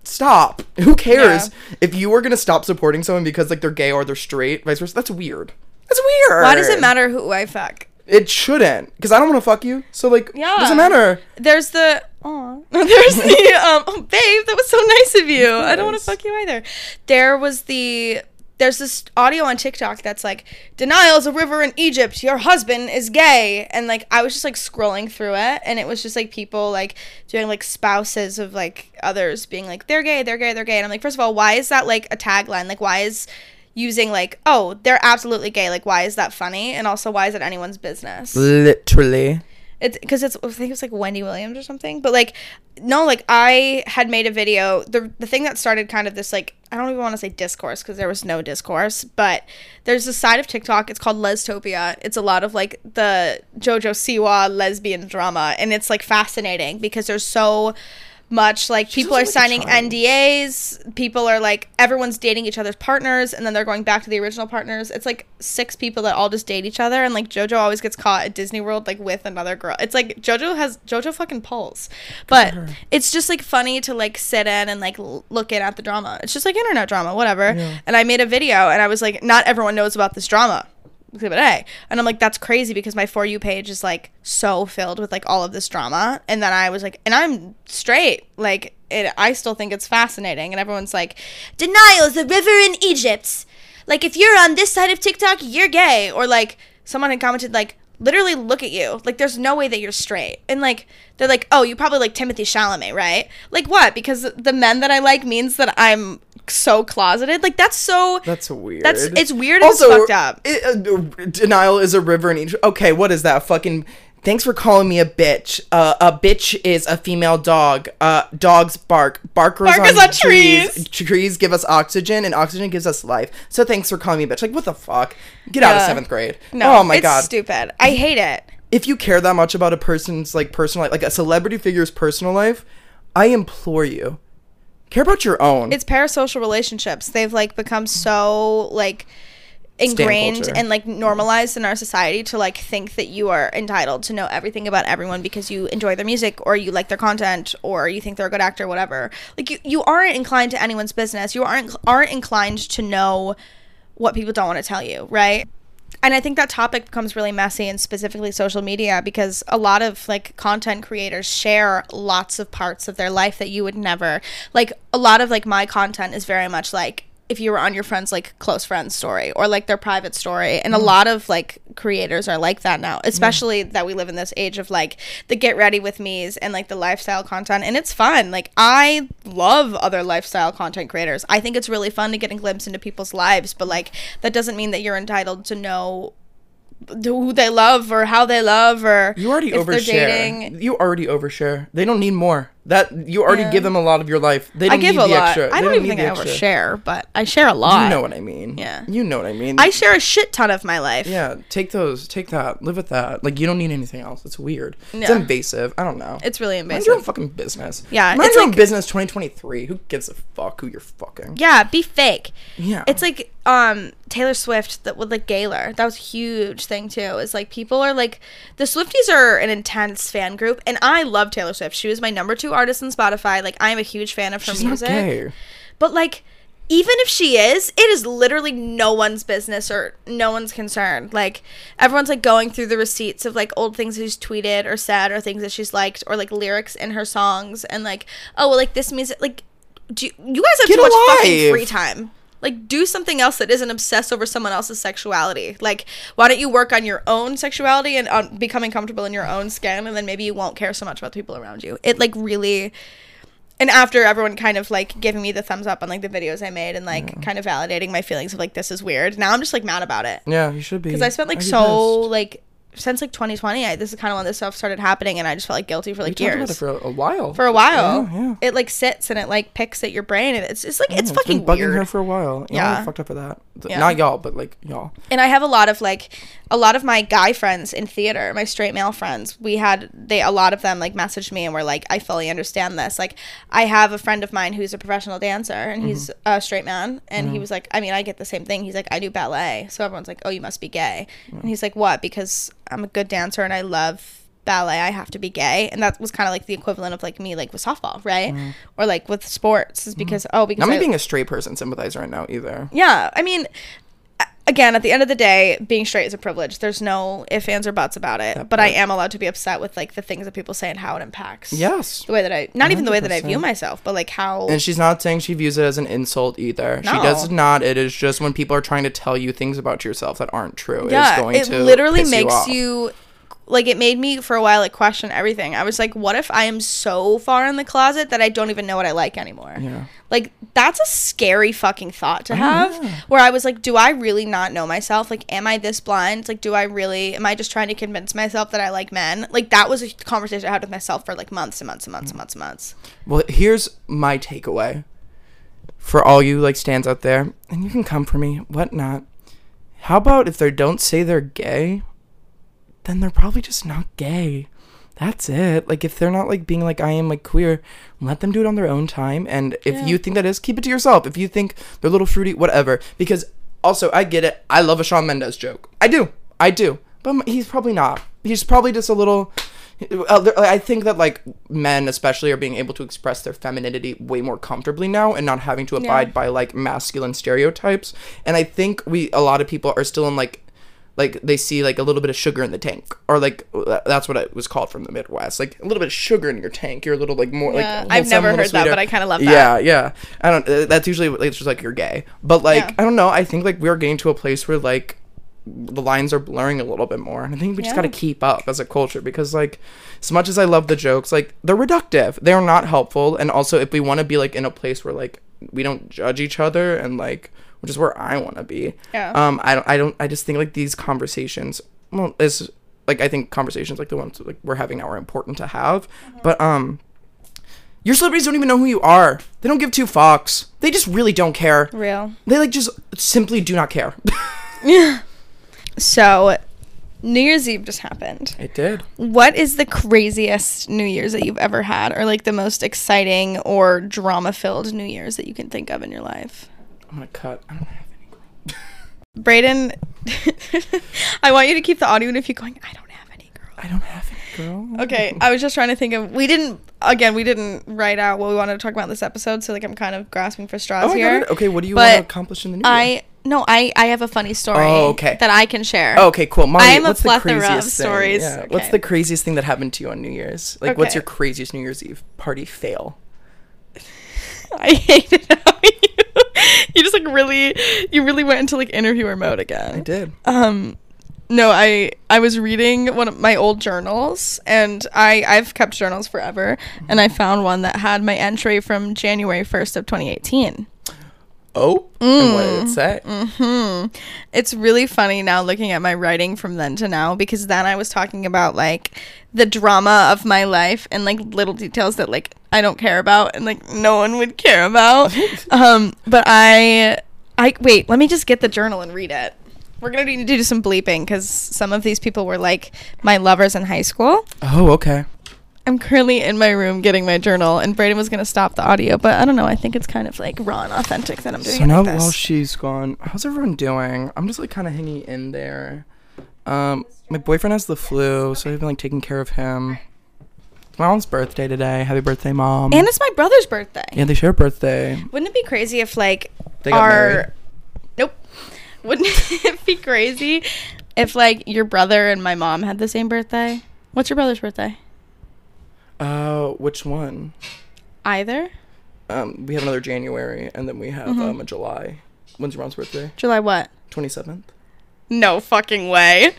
stop. [LAUGHS] Who cares Yeah. if you were gonna stop supporting someone because like they're gay or they're straight, vice versa? That's weird. That's weird. why does it matter who i fuck It shouldn't, because I don't want to fuck you. So like, Yeah. doesn't matter. There's the oh, [LAUGHS] there's the um oh, babe, that was so nice of you. I don't want to fuck you either. There was the there's this audio on TikTok that's like denials a river in Egypt. Your husband is gay, and like I was just like scrolling through it, and it was just like people like doing like spouses of like others being like they're gay, they're gay, they're gay, and I'm like first of all, why is that like a tagline? Like why is using like oh they're absolutely gay like why is that funny and also why is it anyone's business Literally. It's because it's I think it's like Wendy Williams or something. But like no, like I had made a video. The the thing that started kind of this like I don't even want to say discourse because there was no discourse, but there's a side of TikTok. It's called Lestopia. It's a lot of like the JoJo Siwa lesbian drama, and it's like fascinating because there's so much like people are like, signing. NDAs. People are like everyone's dating each other's partners, and then they're going back to the original partners. It's like six people that all just date each other, and like JoJo always gets caught at Disney World like with another girl. It's like JoJo has JoJo fucking pulls, but it's just like funny to like sit in and like l- look in at the drama. It's just like internet drama, whatever. Yeah. And I made a video, and I was like, not everyone knows about this drama. Exhibit. And I'm like, that's crazy because my For You page is like so filled with like all of this drama. And then I was like, and I'm straight. Like, it, I still think it's fascinating. And everyone's like, denials, the river in Egypt. Like, if you're on this side of TikTok, you're gay. Or like, someone had commented, like, literally look at you. Like there's no way that you're straight. And like they're like, "Oh, you probably like Timothée Chalamet, right?" Like what? Because the men that I like means that I'm so closeted. Like that's so That's weird. That's it's weird and it's fucked up. it- uh, denial is a river in each. Okay, what is that? Fucking. Thanks for calling me a bitch. Uh, a bitch is a female dog. Uh, dogs bark. Barkers Barkers on, on trees. Trees give us oxygen, and oxygen gives us life. So thanks for calling me a bitch. Like what the fuck? Get out of seventh grade. No, oh my it's god. stupid. I hate it. if you care that much about a person's like personal life, like a celebrity figure's personal life, I implore you, care about your own. It's parasocial relationships. They've like become so like ingrained and like normalized in our society to like think that you are entitled to know everything about everyone because you enjoy their music or you like their content or you think they're a good actor whatever like you, you aren't inclined to anyone's business you aren't aren't inclined to know what people don't want to tell you right and I think that topic becomes really messy and specifically social media because a lot of like content creators share lots of parts of their life that you would never like a lot of like my content is very much like if you were on your friend's like close friend's story or like their private story and a mm. lot of like creators are like that now especially that we live in this age of like the get ready with me's and like the lifestyle content and it's fun like i love other lifestyle content creators i think it's really fun to get a glimpse into people's lives but like that doesn't mean that you're entitled to know who they love or how they love or you already overshare. You already overshare. They don't need more. That you already give them a lot of your life. They don't give need a the lot. extra. I They don't even think I extra. overshare, but I share a lot. You know what I mean. Yeah. You know what I mean. I share a shit ton of my life. yeah, take those. Take that. Live with that. Like you don't need anything else. It's weird. It's invasive. I don't know. It's really invasive. Mind your own fucking business. Yeah, Mind it's your own business. 2023. Who gives a fuck who you're fucking? Yeah, be fake. Yeah. It's like um Taylor Swift that with like Gaylor. That was a huge thing too. Is like people are like the Swifties are an intense fan group and I love Taylor Swift. She was my number 2 artist on Spotify. Like I'm a huge fan of her She's not music. gay. But like even if she is, it is literally no one's business or no one's concern. Like everyone's like going through the receipts of like old things she's tweeted or said or things that she's liked or like lyrics in her songs and like oh well like this music like do you, you guys have Get too much fucking free time. Like do something else that isn't obsessed over someone else's sexuality. Like why don't you work on your own sexuality and on becoming comfortable in your own skin and then maybe you won't care so much about the people around you. It like really and after everyone kind of like giving me the thumbs up on like the videos I made and like kind of validating my feelings of like this is weird. Now I'm just like mad about it Yeah, you should be. because I spent like so pissed. like since like 2020. I, this is kind of when this stuff started happening, and I just felt like guilty for like about years. it for a, while. For a while, Yeah, yeah. it like sits and it like picks at your brain, and it's it's like it's Yeah, fucking been bugging weird. her for a while. Y'all Yeah. fucked up for that. Yeah. Not y'all, but like y'all. and I have a lot of like a lot of my guy friends in theater, my straight male friends. We had they a lot of them like messaged me and were like, I fully understand this. Like I have a friend of mine who's a professional dancer and mm-hmm. he's a straight man and he mm-hmm. was like, I mean, I get the same thing. He's like, I do ballet, so everyone's like, oh, you must be gay, mm. and he's like, what? Because I'm a good dancer and I love ballet i have to be gay and that was kind of like the equivalent of like me like with softball right mm. or like with sports is mm. because oh because Not me I- being a straight person sympathize right now either. yeah, I mean, again, at the end of the day, being straight is a privilege. There's no ifs, ands, or buts about it. But I am allowed to be upset with like the things that people say and how it impacts. Yes. The way that I, not even the way that I view myself, but like how. And she's not saying she views it as an insult either. She does not. It is just when people are trying to tell you things about yourself that aren't true. yeah, it is going it to literally makes you, you. Like it made me for a while like question everything. I was like, what if I am so far in the closet that I don't even know what I like anymore? Yeah. Like that's a scary fucking thought to have. Where I was like, do I really not know myself? Like, am I this blind? Like, do I really? Am I just trying to convince myself that I like men? Like that was a conversation I had with myself for like months and months and months and months and months. Well, here's my takeaway for all you like stands out there, and you can come for me, whatnot. How about if they don't say they're gay, then they're probably just not gay. That's it. Like if they're not like being like I am like queer, let them do it on their own time. And if Yeah. you think that is, keep it to yourself. If you think they're a little fruity, whatever. Because also I get it. I love a Shawn Mendes joke. I do. I do. But he's probably not. He's probably just a little. uh, I think that like men especially are being able to express their femininity way more comfortably now and not having to abide by like masculine stereotypes. And I think we a lot of people are still in like like they see like a little bit of sugar in the tank. Or like that's what it was called from the midwest. Like a little bit of sugar in your tank. You're a little like more Yeah, like I've never heard that, but I kinda love that. yeah yeah. I don't uh, that's usually like, it's just like you're gay. But like Yeah. i don't know. I think like we're getting to a place where like the lines are blurring a little bit more. And i think we just Yeah. got to keep up as a culture because like as much as i love the jokes like they're reductive. They're not helpful. And also if we want to be like in a place where like we don't judge each other and like which is where i want to be Yeah. um i don't i don't i just think like these conversations well is like i think conversations like the ones like we're having now are important to have but um your celebrities don't even know who you are. They don't give two fucks. They just really don't care. Real. They like just simply do not care. yeah. [LAUGHS] So, New Year's Eve just happened. it did. What is the craziest New Year's that you've ever had, or like the most exciting or drama filled New Year's that you can think of in your life? I'm gonna cut. I don't have any. Girl. [LAUGHS] Brayden, [LAUGHS] I want you to keep the audio and if you're going, I don't have any girl. I don't have any, girl. Okay, I was just trying to think of. We didn't. Again, we didn't write out what we wanted to talk about in this episode, so like I'm kind of grasping for straws Oh, here. Okay, what do you want to accomplish in the new year? I no, I I have a funny story. Oh, okay. That I can share. Oh, okay, cool. I am a plethora of stories. Yeah. What's the craziest thing that happened to you on New Year's? Like, what's your craziest New Year's Eve party fail? [LAUGHS] I hated how you you just like really you really went into like interviewer mode again. I did. Um no, I I was reading one of my old journals and I I've kept journals forever and I found one that had my entry from January 1st of 2018. Oh, and what did Mm. it say? Hmm. It's really funny now looking at my writing from then to now because then I was talking about like the drama of my life and like little details that like I don't care about and like no one would care about. [LAUGHS] um, but I, I wait. Let me just get the journal and read it. We're gonna need to do some bleeping because some of these people were like my lovers in high school. Oh, okay. I'm currently in my room getting my journal, and Brayden was gonna stop the audio, but I don't know. I think it's kind of like raw and authentic that I'm doing. So it now like while she's gone, how's everyone doing? I'm just like kind of hanging in there. Um, my boyfriend has the flu, so I've been like taking care of him. It's my mom's birthday today. Happy birthday, mom. and it's my brother's birthday. yeah, they share a birthday. Wouldn't it be crazy if like They got our married. Nope. [LAUGHS] Wouldn't it be crazy if like your brother and my mom had the same birthday? What's your brother's birthday? Uh, which one? Either? Um, we have another January, and then we have Mm-hmm. um a July. When's your mom's birthday? July what? Twenty seventh. No fucking way.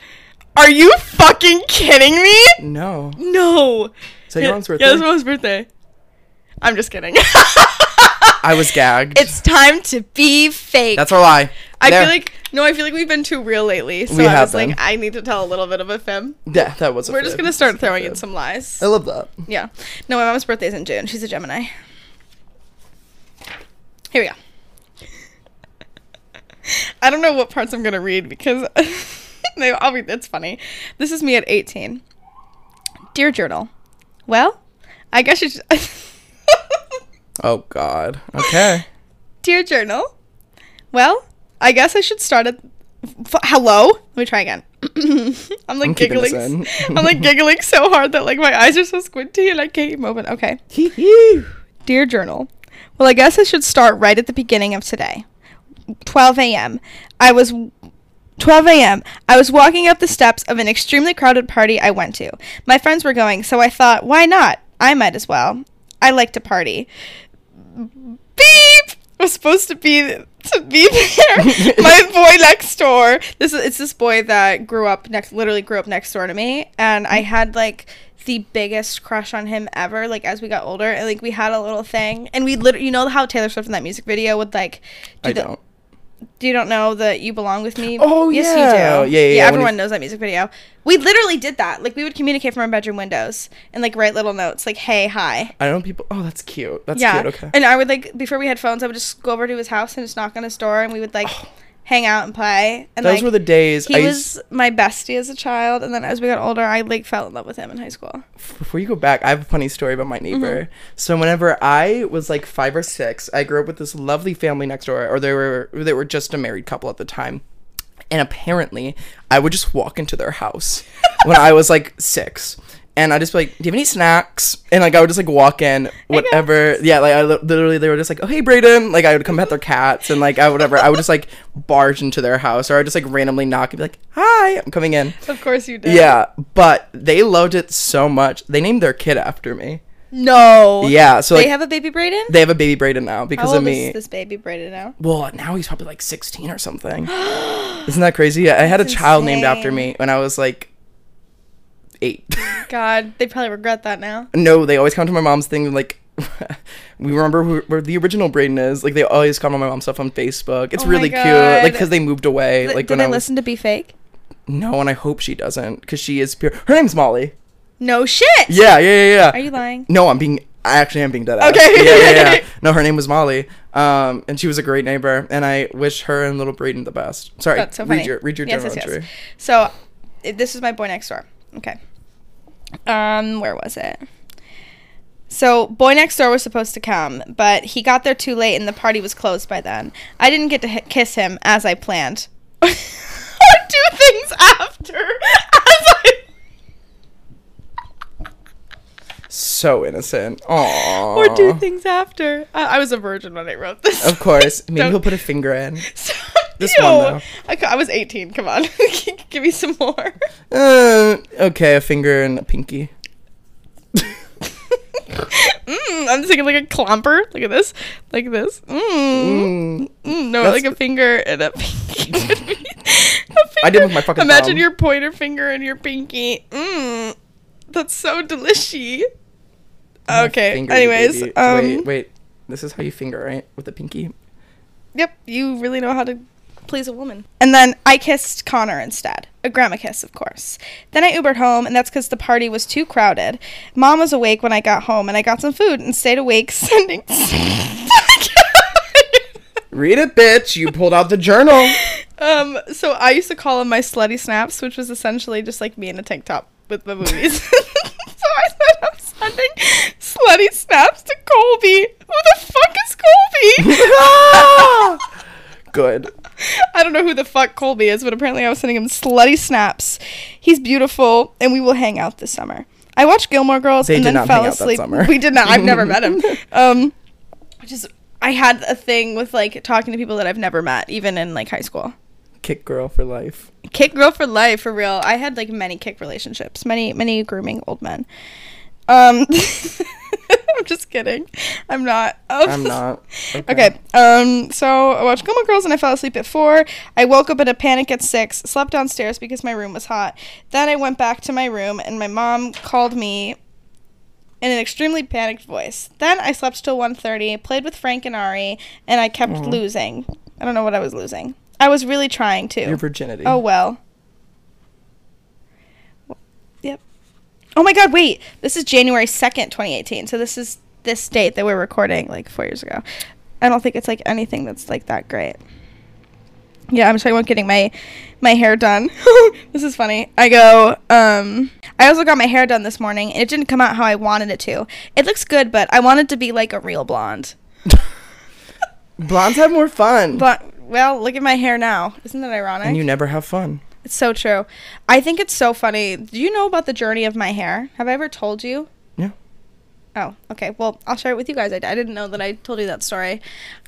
Are you fucking kidding me? No. No. Is that your mom's birthday? Yeah, it's my mom's birthday. I'm just kidding. I was gagged. [LAUGHS] it's time to be fake. That's our lie. I There. feel like no, I feel like we've been too real lately. So We I was like. I need to tell a little bit of a fib. yeah, that was. A We're just gonna start throwing in some lies. I love that. Yeah. No, my mom's birthday is in June. She's a Gemini. Here we go. [LAUGHS] I don't know what parts I'm gonna read because [LAUGHS] no, I'll read. It's funny. This is me at 18. Dear journal. Well, I guess you. Should [LAUGHS] Oh God. Okay. Dear journal. Well, I guess I should start at. F- hello. Let me try again. [CLEARS THROAT] I'm like I'm giggling. I'm like giggling so hard that like my eyes are so squinty and I can't even open. Okay. Dear Journal, well, I guess I should start right at the beginning of today. 12 a.m. I was 12 a.m. I was walking up the steps of an extremely crowded party I went to. My friends were going, so I thought, why not? I might as well. I like to party. Beep was supposed to be to be [LAUGHS] there. My [LAUGHS] boy next door. This is it's this boy that grew up next, literally grew up next door to me, and I mm-hmm. had like the biggest crush on him ever. Like as we got older, and like we had a little thing, and we literally, you know how Taylor Swift in that music video would like. Do I the, don't. Do you don't know that you belong with me? Oh, yes, yeah. you do. Yeah, yeah, yeah, when everyone knows that music video. We literally did that. Like we would communicate from our bedroom windows and like write little notes, like "Hey, hi." I know people. Oh, that's cute. That's yeah, cute. Okay. and I would like before we had phones, I would just go over to his house and just knock on his door, and we would like oh. Hang out and play. And Those like, were the days. he I was my bestie as a child, and then as we got older, I like fell in love with him in high school. before you go back, I have a funny story about my Mm-hmm. neighbor. So whenever I was like five or six, I grew up with this lovely family next door, or they were they were just a married couple at the time. And apparently, I would just walk into their house [LAUGHS] when I was like six, and I'd just be like, "Do you have any snacks?" And like I would just like walk in, whatever. Yeah, like I li- literally they were just like, "Oh hey, Brayden!" Like I would come pet their cats, and like I whatever. I would just like barge into their house, or I would just like randomly knock and be like, "Hi, I'm coming in." Of course you did. Yeah, but they loved it so much. They named their kid after me. No. Yeah, so like they have a baby Brayden. they have a baby Brayden now because How of me. is this baby Brayden now? Well, now he's probably like 16 or something. [GASPS] Isn't that crazy? I had a child named after me when I was like eight. [LAUGHS] God, they probably regret that now. no, they always come to my mom's thing like. [LAUGHS] we remember who, where the original Brayden is. Like they always comment on my mom's stuff on Facebook. It's Oh really cute. Like because they moved away. Th- like Do when they I was listen to Be Fake? no, and I hope she doesn't because she is pure. Her name's Molly. No shit. Yeah, yeah, yeah, yeah. Are you lying? No, I'm being. I actually am being dead. ass. Okay. Yeah, yeah, yeah. [LAUGHS] No, her name was Molly. Um, and she was a great neighbor, and I wish her and little Brayden the best. Sorry. That's so funny. Read your read your yes, journal yes, yes. entry. So, this is my boy next door. Okay. Um, where was it? So, boy next door was supposed to come, but he got there too late and the party was closed by then. I didn't get to hi- kiss him as I planned. [LAUGHS] or do things after. As I So innocent. Aww. [LAUGHS] or do things after. I, I was a virgin when I wrote this. Of course. [LAUGHS] Maybe he'll put a finger in. So- This Ew. one, though. I, I was 18. Come on. [LAUGHS] Give me some more. Uh, okay, a finger and a pinky. [LAUGHS] Mm, I'm thinking like a clomper. Look at this. Like this. Mm. Mm. Mm, no, That's- like a finger and a [LAUGHS] pinky. could be- a I did with my fucking Imagine thumb. your pointer finger and your pinky. Mm. That's so delicious. Okay. Finger Anyways, um, wait, wait. This is how you finger, right? With the pinky. Yep, you really know how to please a woman. And then I kissed Connor instead. A grandma kiss, of course. Then I Ubered home, and that's because the party was too crowded. Mom was awake when I got home, and I got some food and stayed awake [LAUGHS] sending. [LAUGHS] Read it, bitch. You pulled out the journal. um, so I used to call them my slutty snaps, which was essentially just like me in a tank top with the movies. [LAUGHS] so I said I'm sending slutty snaps to Colby. Who the fuck is Colby? Good. [LAUGHS] I don't know who the fuck Colby is, but apparently I was sending him slutty snaps. He's beautiful, and we will hang out this summer. I watched Gilmore Girls They and then fell hang out that asleep. We did not. I've never met him. [LAUGHS] Um, which is I had a thing with like talking to people that I've never met, even in like high school. Kik girl for life. Kik girl for life, for real. I had like many Kik relationships, many many grooming old men. Um, [LAUGHS] [LAUGHS] I'm just kidding. I'm not. Um, I'm [LAUGHS] not. Okay. Um. So I watched Gilmore Girls and I fell asleep at four. I woke up in a panic at six. Slept downstairs because my room was hot. Then I went back to my room and my mom called me in an extremely panicked voice. Then I slept till 1.30, played with Frank and Ari, and I kept Aw. losing. I don't know what I was losing. I was really trying to. Your virginity. Oh well. Yep. Oh my god, wait. This is January 2nd, 2018. So this is this date that we're recording like 4 years ago. I don't think it's like anything that's like that great. Yeah, I'm talking about getting my my hair done. [LAUGHS] this is funny. I go um I also got my hair done this morning and it didn't come out how I wanted it to. It looks good, but I wanted to be like a real blonde. [LAUGHS] Blondes have more fun. But well, look at my hair now. Isn't that ironic? and you never have fun. It's so true. I think it's so funny. Do you know about the journey of my hair? Have I ever told you? Yeah. Oh, okay. Well, I'll share it with you guys. I, I didn't know that I told you that story.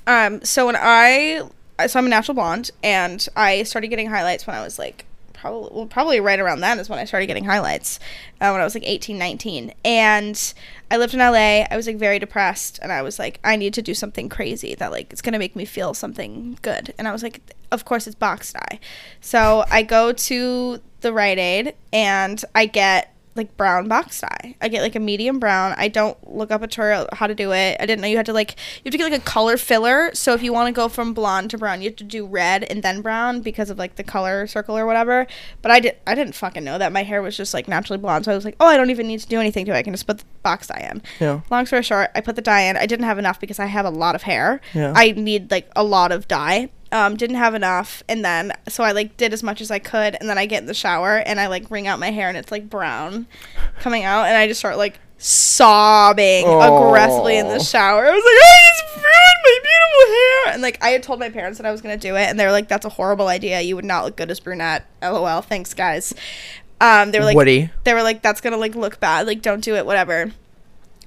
Um, so when I, so I'm a natural blonde, and I started getting highlights when I was like, probably, well, probably right around then is when I started getting highlights, uh, when I was like 18, 19. And I lived in LA. I was like very depressed, and I was like, I need to do something crazy that like it's gonna make me feel something good. And I was like, of course it's box dye. So I go to the Rite Aid, and I get like brown box dye. I get like a medium brown. I don't look up a tutorial how to do it. I didn't know you had to like you have to get like a color filler. So if you want to go from blonde to brown, you have to do red and then brown because of like the color circle or whatever. But I did I didn't fucking know that my hair was just like naturally blonde. So I was like, "Oh, I don't even need to do anything to it. I can just put the box dye in." Yeah. Long story short, I put the dye in. I didn't have enough because I have a lot of hair. Yeah. I need like a lot of dye. Um, didn't have enough, and then so I like did as much as I could, and then I get in the shower and I like wring out my hair and it's like brown coming out, and I just start like sobbing aggressively in the shower. I was like, I just ruined my beautiful hair, and like I had told my parents that I was gonna do it, and they were like, "That's a horrible idea. You would not look good as brunette." LOL. Thanks, guys. Um, they were like, Woody. they were like, "That's gonna like look bad. Like, don't do it. Whatever."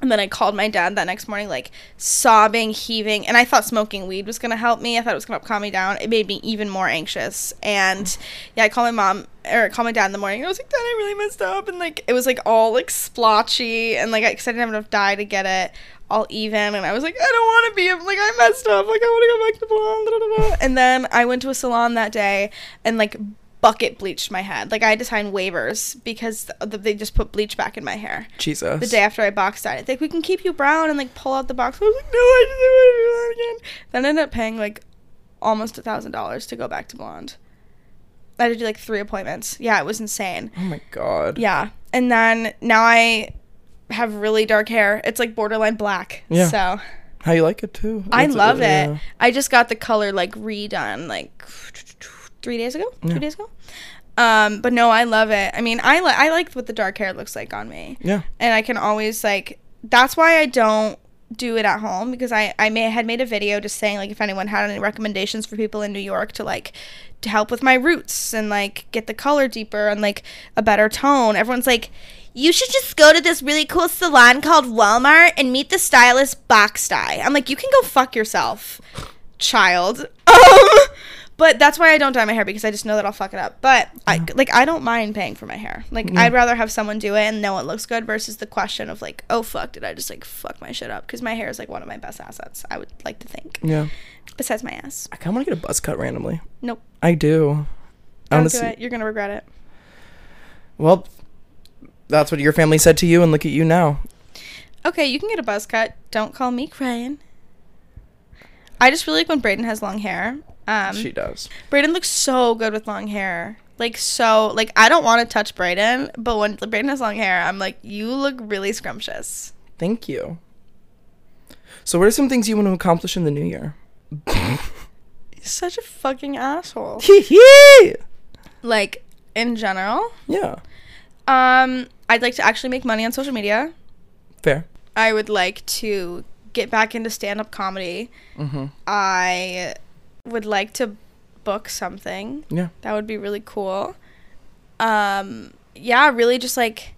And then I called my dad that next morning, like sobbing, heaving, and I thought smoking weed was gonna help me. I thought it was gonna calm me down. It made me even more anxious. And yeah, I called my mom or called my dad in the morning. I was like, Dad, I really messed up, and like it was like all like splotchy, and like I, cause I didn't have enough dye to get it all even, and I was like, I don't want to be like I messed up. Like I want to go back to blonde. And then I went to a salon that day and like bucket bleached my head. Like I had to sign waivers because th- they just put bleach back in my hair Jesus. the day after I box dyed. It, like we can keep you brown and like pull out the box. I was like, no, I just want to do that again. Then I ended up paying like almost a thousand dollars to go back to blonde. I had to do like three appointments. Yeah, it was insane. Oh my god. Yeah, and then now I have really dark hair. It's like borderline black. Yeah. So How you like it too? I love it. yeah. I just got the color like redone like three days ago, Yeah. two days ago. Um, but no, I love it. I mean, I li- I like what the dark hair looks like on me Yeah. and I can always like that's why I don't do it at home because I I may had made a video just saying like if anyone had any recommendations for people in New York to like to help with my roots and like get the color deeper and like a better tone. Everyone's like you should just go to this really cool salon called Walmart and meet the stylist Box Dye. I'm like, you can go fuck yourself, child. [LAUGHS] Um, but that's why I don't dye my hair because I just know that I'll fuck it up. But I like I don't mind paying for my hair. Like I'd rather have someone do it and know it looks good versus the question of like, oh fuck, did I just like fuck my shit up? Because my hair is like one of my best assets. I would like to think. Yeah. Besides my ass. I kind of want to get a buzz cut randomly. Nope. I do. Don't want do it. You're gonna regret it. Well, that's what your family said to you, and look at you now. Okay, you can get a buzz cut. Don't call me crying. I just really like when Brayden has long hair. Um, she does. Brayden looks so good with long hair. Like so, like I don't want to touch Brayden, but when Brayden has long hair, I'm like, you look really scrumptious. Thank you. So, what are some things you want to accomplish in the new year? He's such a fucking asshole. [LAUGHS] like in general, Yeah. um, I'd like to actually make money on social media. Fair. I would like to get back into stand up comedy. Mm-hmm. I would like to book something. Yeah. That would be really cool. Um, yeah, really just like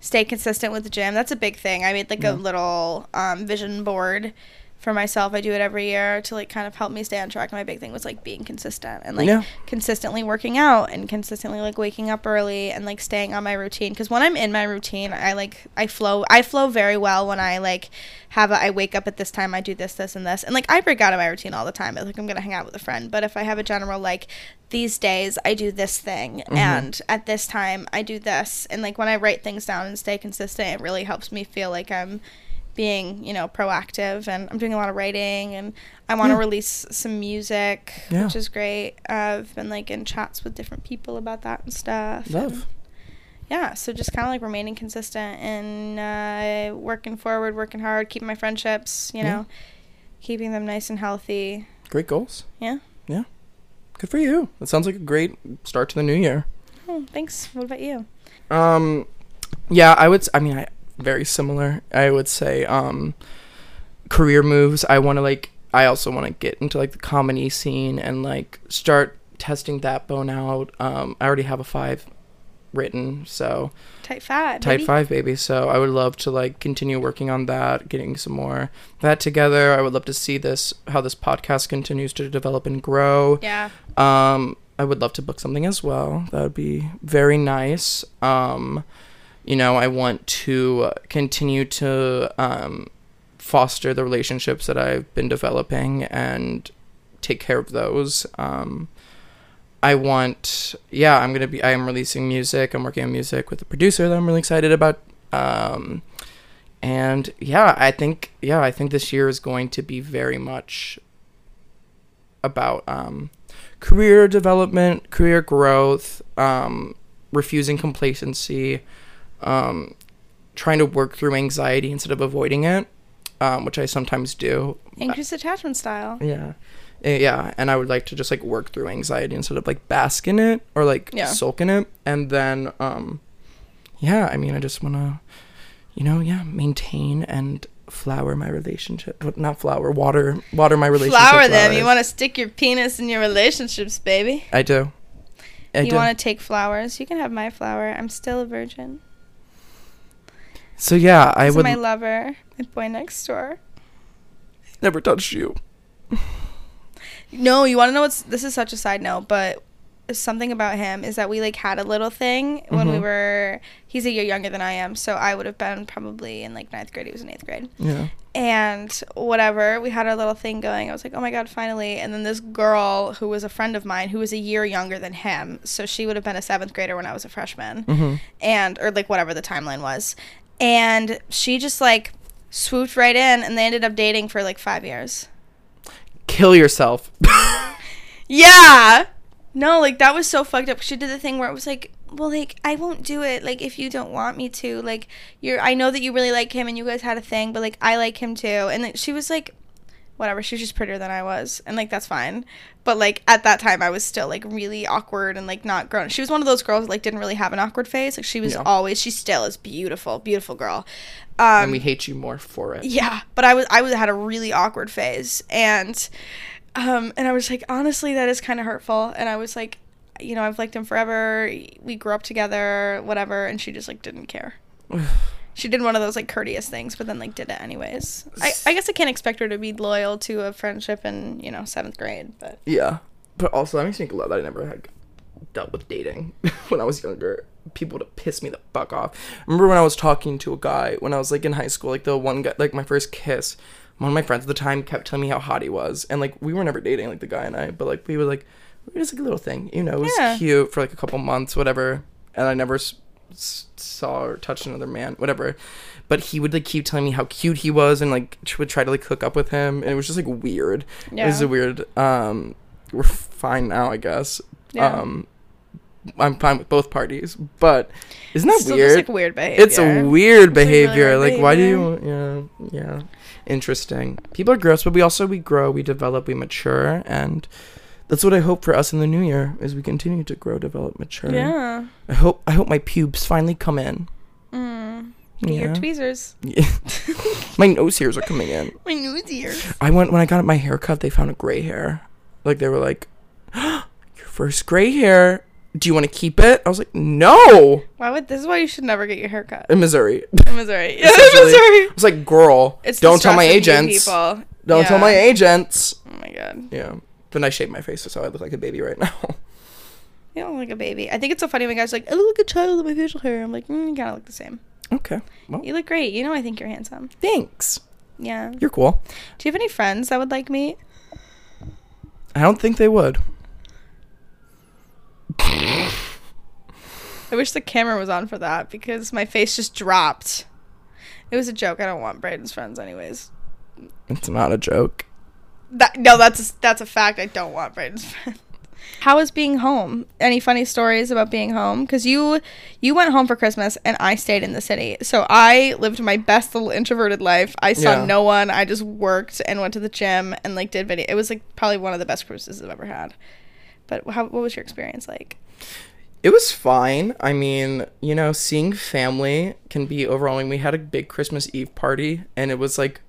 stay consistent with the gym. That's a big thing. I made like Yeah. a little um, vision board for myself. I do it every year to like kind of help me stay on track. And My big thing was like being consistent and like Yeah. consistently working out and consistently like waking up early and like staying on my routine because when i'm in my routine i like i flow i flow very well when i like have a i wake up at this time i do this this and this and like i break out of my routine all the time like i'm gonna hang out with a friend but if i have a general like these days i do this thing mm-hmm. and at this time i do this and like when i write things down and stay consistent it really helps me feel like i'm being you know proactive and i'm doing a lot of writing and i want to Yeah. release some music Yeah. which is great i've been like in chats with different people about that and stuff and, Love. yeah so just kind of like remaining consistent and uh, working forward working hard keeping my friendships you Yeah. know keeping them nice and healthy Great goals. yeah Yeah. Good for you. That sounds like a great start to the new year. oh, thanks what about you Um, yeah, I would. i mean, I very similar. I would say, um, career moves. I want to like. I also want to get into like the comedy scene and like start testing that bone out. Um, I already have a five written, so type fat type baby. five baby. So I would love to like continue working on that, getting some more that together. I would love to see this how this podcast continues to develop and grow. yeah Um, I would love to book something as well. That would be very nice. Um, you know, I want to continue to um, foster the relationships that I've been developing and take care of those. Um, I want, yeah, I'm gonna be. I am releasing music. I'm working on music with a producer that I'm really excited about. Um, and yeah, I think, yeah, I think this year is going to be very much about um, career development, career growth, um, refusing complacency, um, trying to work through anxiety instead of avoiding it, um, which I sometimes do. anxious attachment style Yeah. Uh, Yeah, and I would like to just like work through anxiety instead of like bask in it or like Yeah. sulk in it. And then um yeah, I mean I just wanna you know, yeah, maintain and flower my relationship. What- Not flower, water water my relationship. flower them you want to stick your penis in your relationships baby I do. I you want to take flowers you can have my flower i'm still a virgin So yeah, I is would my lover, my boy next door. never touched you. No, you want to know what's this is such a side note, but something about him is that we like had a little thing when we Mhm. were he's a year younger than I am, so I would have been probably in like ninth grade, he was in eighth grade. Yeah. And whatever, we had our little thing going. I was like, oh my god, finally. And then this girl who was a friend of mine who was a year younger than him, so she would have been a seventh grader when I was a freshman hmm and or like whatever the timeline was and she just like swooped right in and they ended up dating for like five years. Kill yourself. [LAUGHS] yeah! No like that was so fucked up. She did the thing where it was like well like i won't do it like if you don't want me to like you're i know that you really like him and you guys had a thing but like i like him too. And like, she was like whatever she was just prettier than i was and like that's fine. But like at that time i was still like really awkward and like not grown. She was one of those girls that, like didn't really have an awkward face. Like she was Yeah. always she still is beautiful beautiful girl. Um and we hate you more for it. yeah, but I was I was had a really awkward phase. And um and I was like honestly that is kind of hurtful. And I was like you know I've liked him forever. We grew up together whatever. And she just like didn't care. [SIGHS] [SIGHS] [SIGHS] she did one of those like courteous things but then like did it anyways. I I guess I can't expect her to be loyal to a friendship in, you know, 7th grade, but Yeah. But also, that makes me glad that I never had dealt with dating [LAUGHS] when I was younger. People to piss me the fuck off. Remember when I was talking to a guy when I was like in high school, like the one guy, like my first kiss. One of my friends at the time kept telling me how hot he was, and like we were never dating, like the guy and I, but like we were like, it was like a little thing, you know, it was Yeah. cute for like a couple months, whatever. And I never saw or touched another man, whatever. But he would like keep telling me how cute he was, and like would try to like hook up with him, and it was just like weird. It was a weird. Um, we're fine now, I guess. Yeah. Um, I'm fine with both parties, but isn't that Still weird? just like weird behavior. it's a weird It's, like, really behavior. Like, why do you? Yeah, yeah. Interesting. People are gross, but we also we grow, we develop, we mature, and that's what I hope for us in the new year is we continue to grow, develop, mature. Yeah. I hope I hope my pubes finally come in. Mm. Yeah. your tweezers. Yeah. [LAUGHS] my nose hairs are coming in. [LAUGHS] My nose ears. I went when I got my hair cut. They found a gray hair. Like they were like, [GASPS] "Your first gray hair. Do you want to keep it?" I was like, "No." Why would this is why you should never get your hair cut. In Missouri, In Missouri. [LAUGHS] Yeah, Essentially. Missouri. I was like, "Girl, It's don't tell my stress of you agents. People. Don't tell my agents." Oh my god. Yeah. Then I shaved my face, so I look like a baby right now. [LAUGHS] You don't look like a baby. I think it's so funny when guys are like, I look like a child with my facial hair. I'm like, mm, you kind of look the same. okay. Well, You look great. You know, I think you're handsome. thanks. Yeah. You're cool. Do you have any friends that would like me? I don't think they would. I wish the camera was on for that because my face just dropped. It was a joke. I don't want Braden's friends, anyways. It's not a joke. That no, that's a, that's a fact. I don't want Braden's [LAUGHS] friends. How was being home? Any funny stories about being home? Because you you went home for Christmas and I stayed in the city, so I lived my best little introverted life. I saw Yeah. no one. I just worked and went to the gym and like did video. It was like probably one of the best cruises I've ever had. But how what was your experience like? It was fine. I mean, you know, seeing family can be overwhelming. We had a big Christmas Eve party, and it was like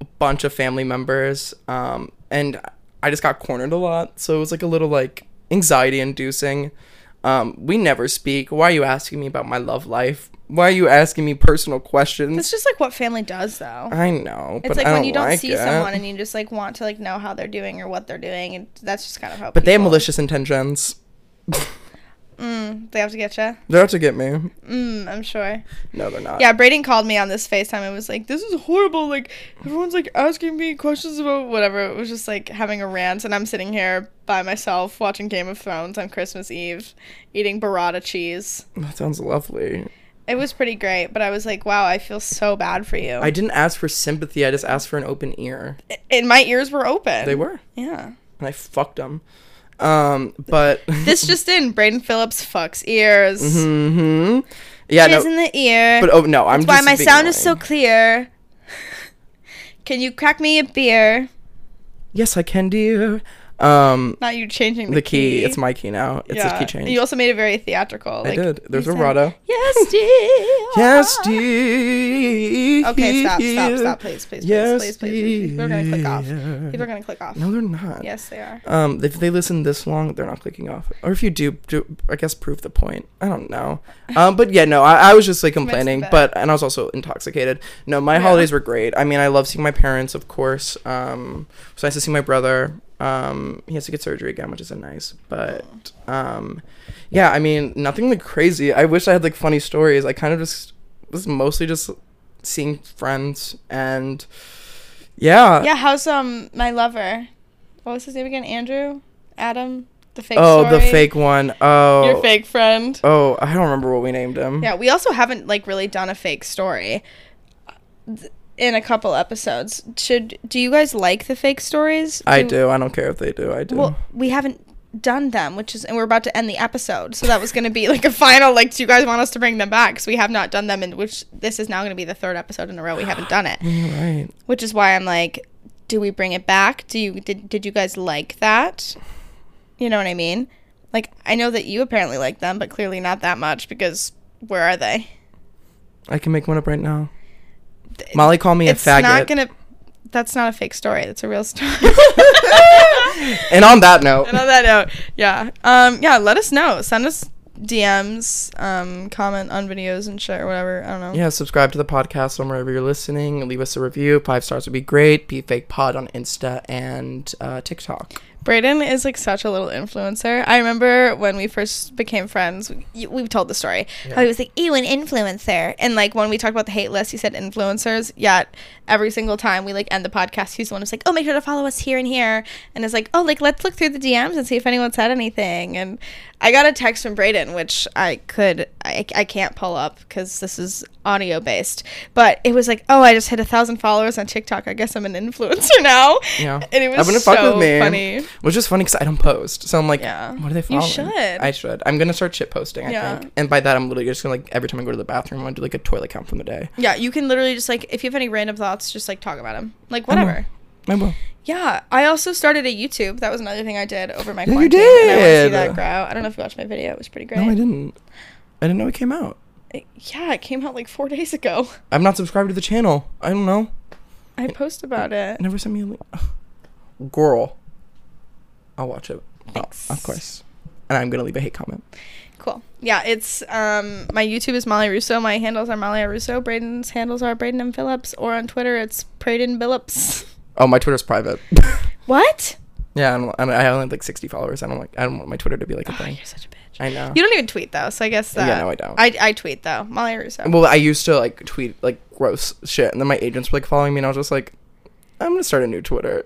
a bunch of family members. Um, and I just got cornered a lot, so it was like a little like anxiety inducing. Um, we never speak. Why are you asking me about my love life? Why are you asking me personal questions? It's just like what family does, though. I know, It's like when you don't like see it. someone and you just like want to like know how they're doing or what they're doing, and that's just kind of how. But they have malicious intentions. [LAUGHS] Mm, they have to get you. They're out to get me. Mm, I'm sure. No, they're not. Yeah, Braden called me on this FaceTime and was like, "This is horrible. Like everyone's like asking me questions about whatever." It was just like having a rant, and I'm sitting here by myself watching Game of Thrones on Christmas Eve, eating burrata cheese. That sounds lovely. It was pretty great, but I was like, "Wow, I feel so bad for you." I didn't ask for sympathy. I just asked for an open ear. and my ears were open. They were. Yeah. and I fucked them. Um, but This [LAUGHS] just in: Braden Phillips fucks ears. Mm-hmm. yeah, no, in the ear. but oh no, I'm That's why my sound is so clear. [LAUGHS] Can you crack me a beer? Yes, I can, dear. Um, Not you changing the, the key. It's my key now. It's yeah. a key change. You also made it very theatrical. I did. There's said, vibrato. Yes, [LAUGHS] dear. Yes, [LAUGHS] dear. Okay, stop, stop, stop, please, please, please, Yes, please, please, please. People are gonna click off. People are gonna click off. No, they're not. Yes, they are. Um, if they listen this long, they're not clicking off. Or if you do, do I guess prove the point. I don't know. [LAUGHS] Um, but yeah, no, I, I was just like complaining, but and I was also intoxicated. No, my Yeah. holidays were great. I mean, I love seeing my parents, of course. Um, it was nice to see my brother. Um, he has to get surgery again, which isn't nice. But um, yeah, I mean, nothing like crazy. I wish I had like funny stories. I kind of just was mostly just seeing friends and yeah. Yeah, how's um my lover? What was his name again? Andrew? Adam? The fake oh, the fake one. Oh, Your fake friend. Oh, I don't remember what we named him. Yeah, we also haven't like really done a fake story in a couple episodes. Should do you guys like the fake stories? I do. I don't care if they do. I do. Well, we haven't done them, which is, and we're about to end the episode, so that was going to be like a final. Like, do you guys want us to bring them back? Because we have not done them, and which this is now going to be the third episode in a row we haven't done it. [GASPS] Right. Which is why I'm like, do we bring it back? Do you did did you guys like that? You know what I mean? Like, I know that you apparently like them, but clearly not that much because where are they? I can make one up right now. Molly called me a it's faggot. not gonna. That's not a fake story. That's a real story. [LAUGHS] and on that note, and on that note, yeah, um, yeah. Let us know. Send us DMs, um, comment on videos and shit or whatever. I don't know. yeah, subscribe to the podcast on wherever you're listening. Leave us a review. Five stars would be great. Be fake pod on Insta and uh, TikTok. Brayden is like such a little influencer. I remember when we first became friends, we, we've told the story. How he was like, ew, an influencer. And like when we talked about the hate list, he said influencers. Yet every single time we like end the podcast, he's the one who's like, oh, make sure to follow us here and here. And it's like, oh, like let's look through the DMs and see if anyone said anything. And I got a text from Brayden, which I could, I, I can't pull up because this is audio based. But it was like, oh, I just hit a thousand followers on TikTok. I guess I'm an influencer [LAUGHS] now. Yeah. And it was I wouldn't fuck so with me. funny. Which is funny because I don't post. So I'm like, Yeah. what are they You following? should. I should. I'm going to start shit posting, I Yeah. think. And by that, I'm literally just going to, like, every time I go to the bathroom, I'm to do, like, a toilet count from the day. Yeah, you can literally just like if you have any random thoughts, just like talk about them. Like I will. whatever. I will. Yeah, I also started a YouTube. That was another thing I did over my Yeah, you quarantine. and I want to see did. that grow. I don't know if you watched my video. It was pretty great. No, I didn't. I didn't know it came out. It- yeah, it came out like four [LAUGHS] days ago. I'm not subscribed to the channel. I don't know. I post about it. Never sent me a link. Girl. I'll watch it. Oh, Thanks. of course. And I'm gonna leave a hate comment. Cool. Yeah, it's um my YouTube is Molly Russo. My handles are Molly Russo. Braden's handles are Braden M Phillips. Or on Twitter, it's Braden Billups. [LAUGHS] Oh, my Twitter's private. [LAUGHS] What? yeah, I, don't, I, don't- I only have like 60 followers. I don't like. I don't want my Twitter to be like a Oh, thing. you're such a bitch. I know. You don't even tweet though, so I guess that. Yeah, no, I don't. I, I tweet though. Molly Russo. well, I used to like tweet like gross shit, and then my agents were like following me, and I was just like, I'm gonna start a new Twitter.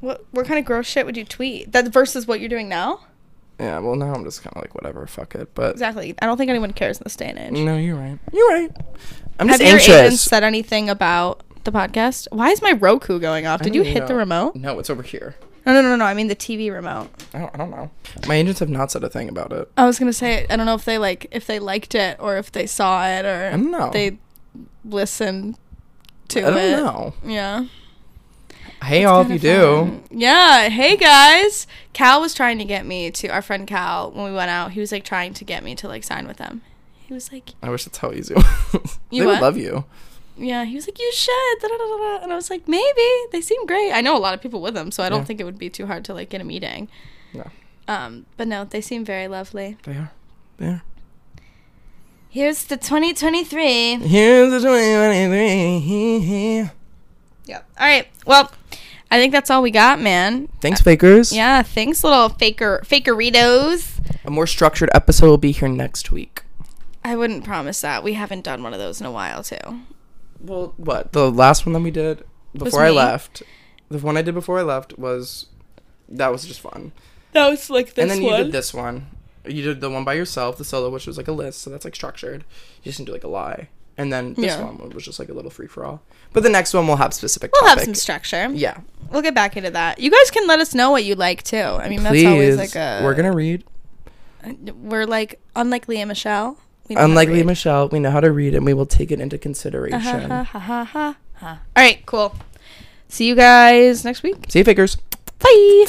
What what kind of gross shit would you tweet? That versus what you're doing now? Yeah, well now I'm just kind of like whatever, fuck it. But Exactly. I don't think anyone cares in this day and age. no, you're right. You're right. I'm Have just your agents anxious. said anything about the podcast? Why is my Roku going off? I Did don't you hit the know. remote? No, it's over here. No, no, no, no. I mean the TV remote. I don't, I don't know. My agents have not said a thing about it. I was gonna say I don't know if they like if they liked it or if they saw it or I don't know. they listened to I don't it. know. Yeah. Hey, all of you Kinda do. Yeah. Hey guys. Cal was trying to get me to our friend Cal when we went out. He was like trying to get me to like sign with them. He was like, I wish that's how easy. it was. [LAUGHS] You they would love you. yeah. He was like, you should. Da, da, da. And I was like, maybe. They seem great. I know a lot of people with them, so I don't Yeah. think it would be too hard to like get a meeting. No, Um, but no, they seem very lovely. they are. They are. Here's the 2023. Here's the 2023. Yep. All right. Well, I think that's all we got, man. Thanks, fakers. Yeah. Thanks, little faker fakeritos. A more structured episode will be here next week. I wouldn't promise that. We haven't done one of those in a while, too. Well, what? The last one that we did before I left, the one I did before I left was that was just fun. That was like this one. and then one. you did this one. You did the one by yourself, the solo, which was like a list, so that's like structured. You just didn't do like a lie. And then this Yeah. one was just like a little free for all. But the next one will have specific We'll have some structure. yeah. We'll get back into that. You guys can let us know what you like too. I mean, that's always like a. We're gonna read. We're like unlike Lea Michele. We know how to Unlike Lea. Michele, we know how to read and we will take it into uh-huh, consideration. Ha, ha, ha, ha, ha, ha. All right, cool. See you guys next week. See you, fakers. Bye.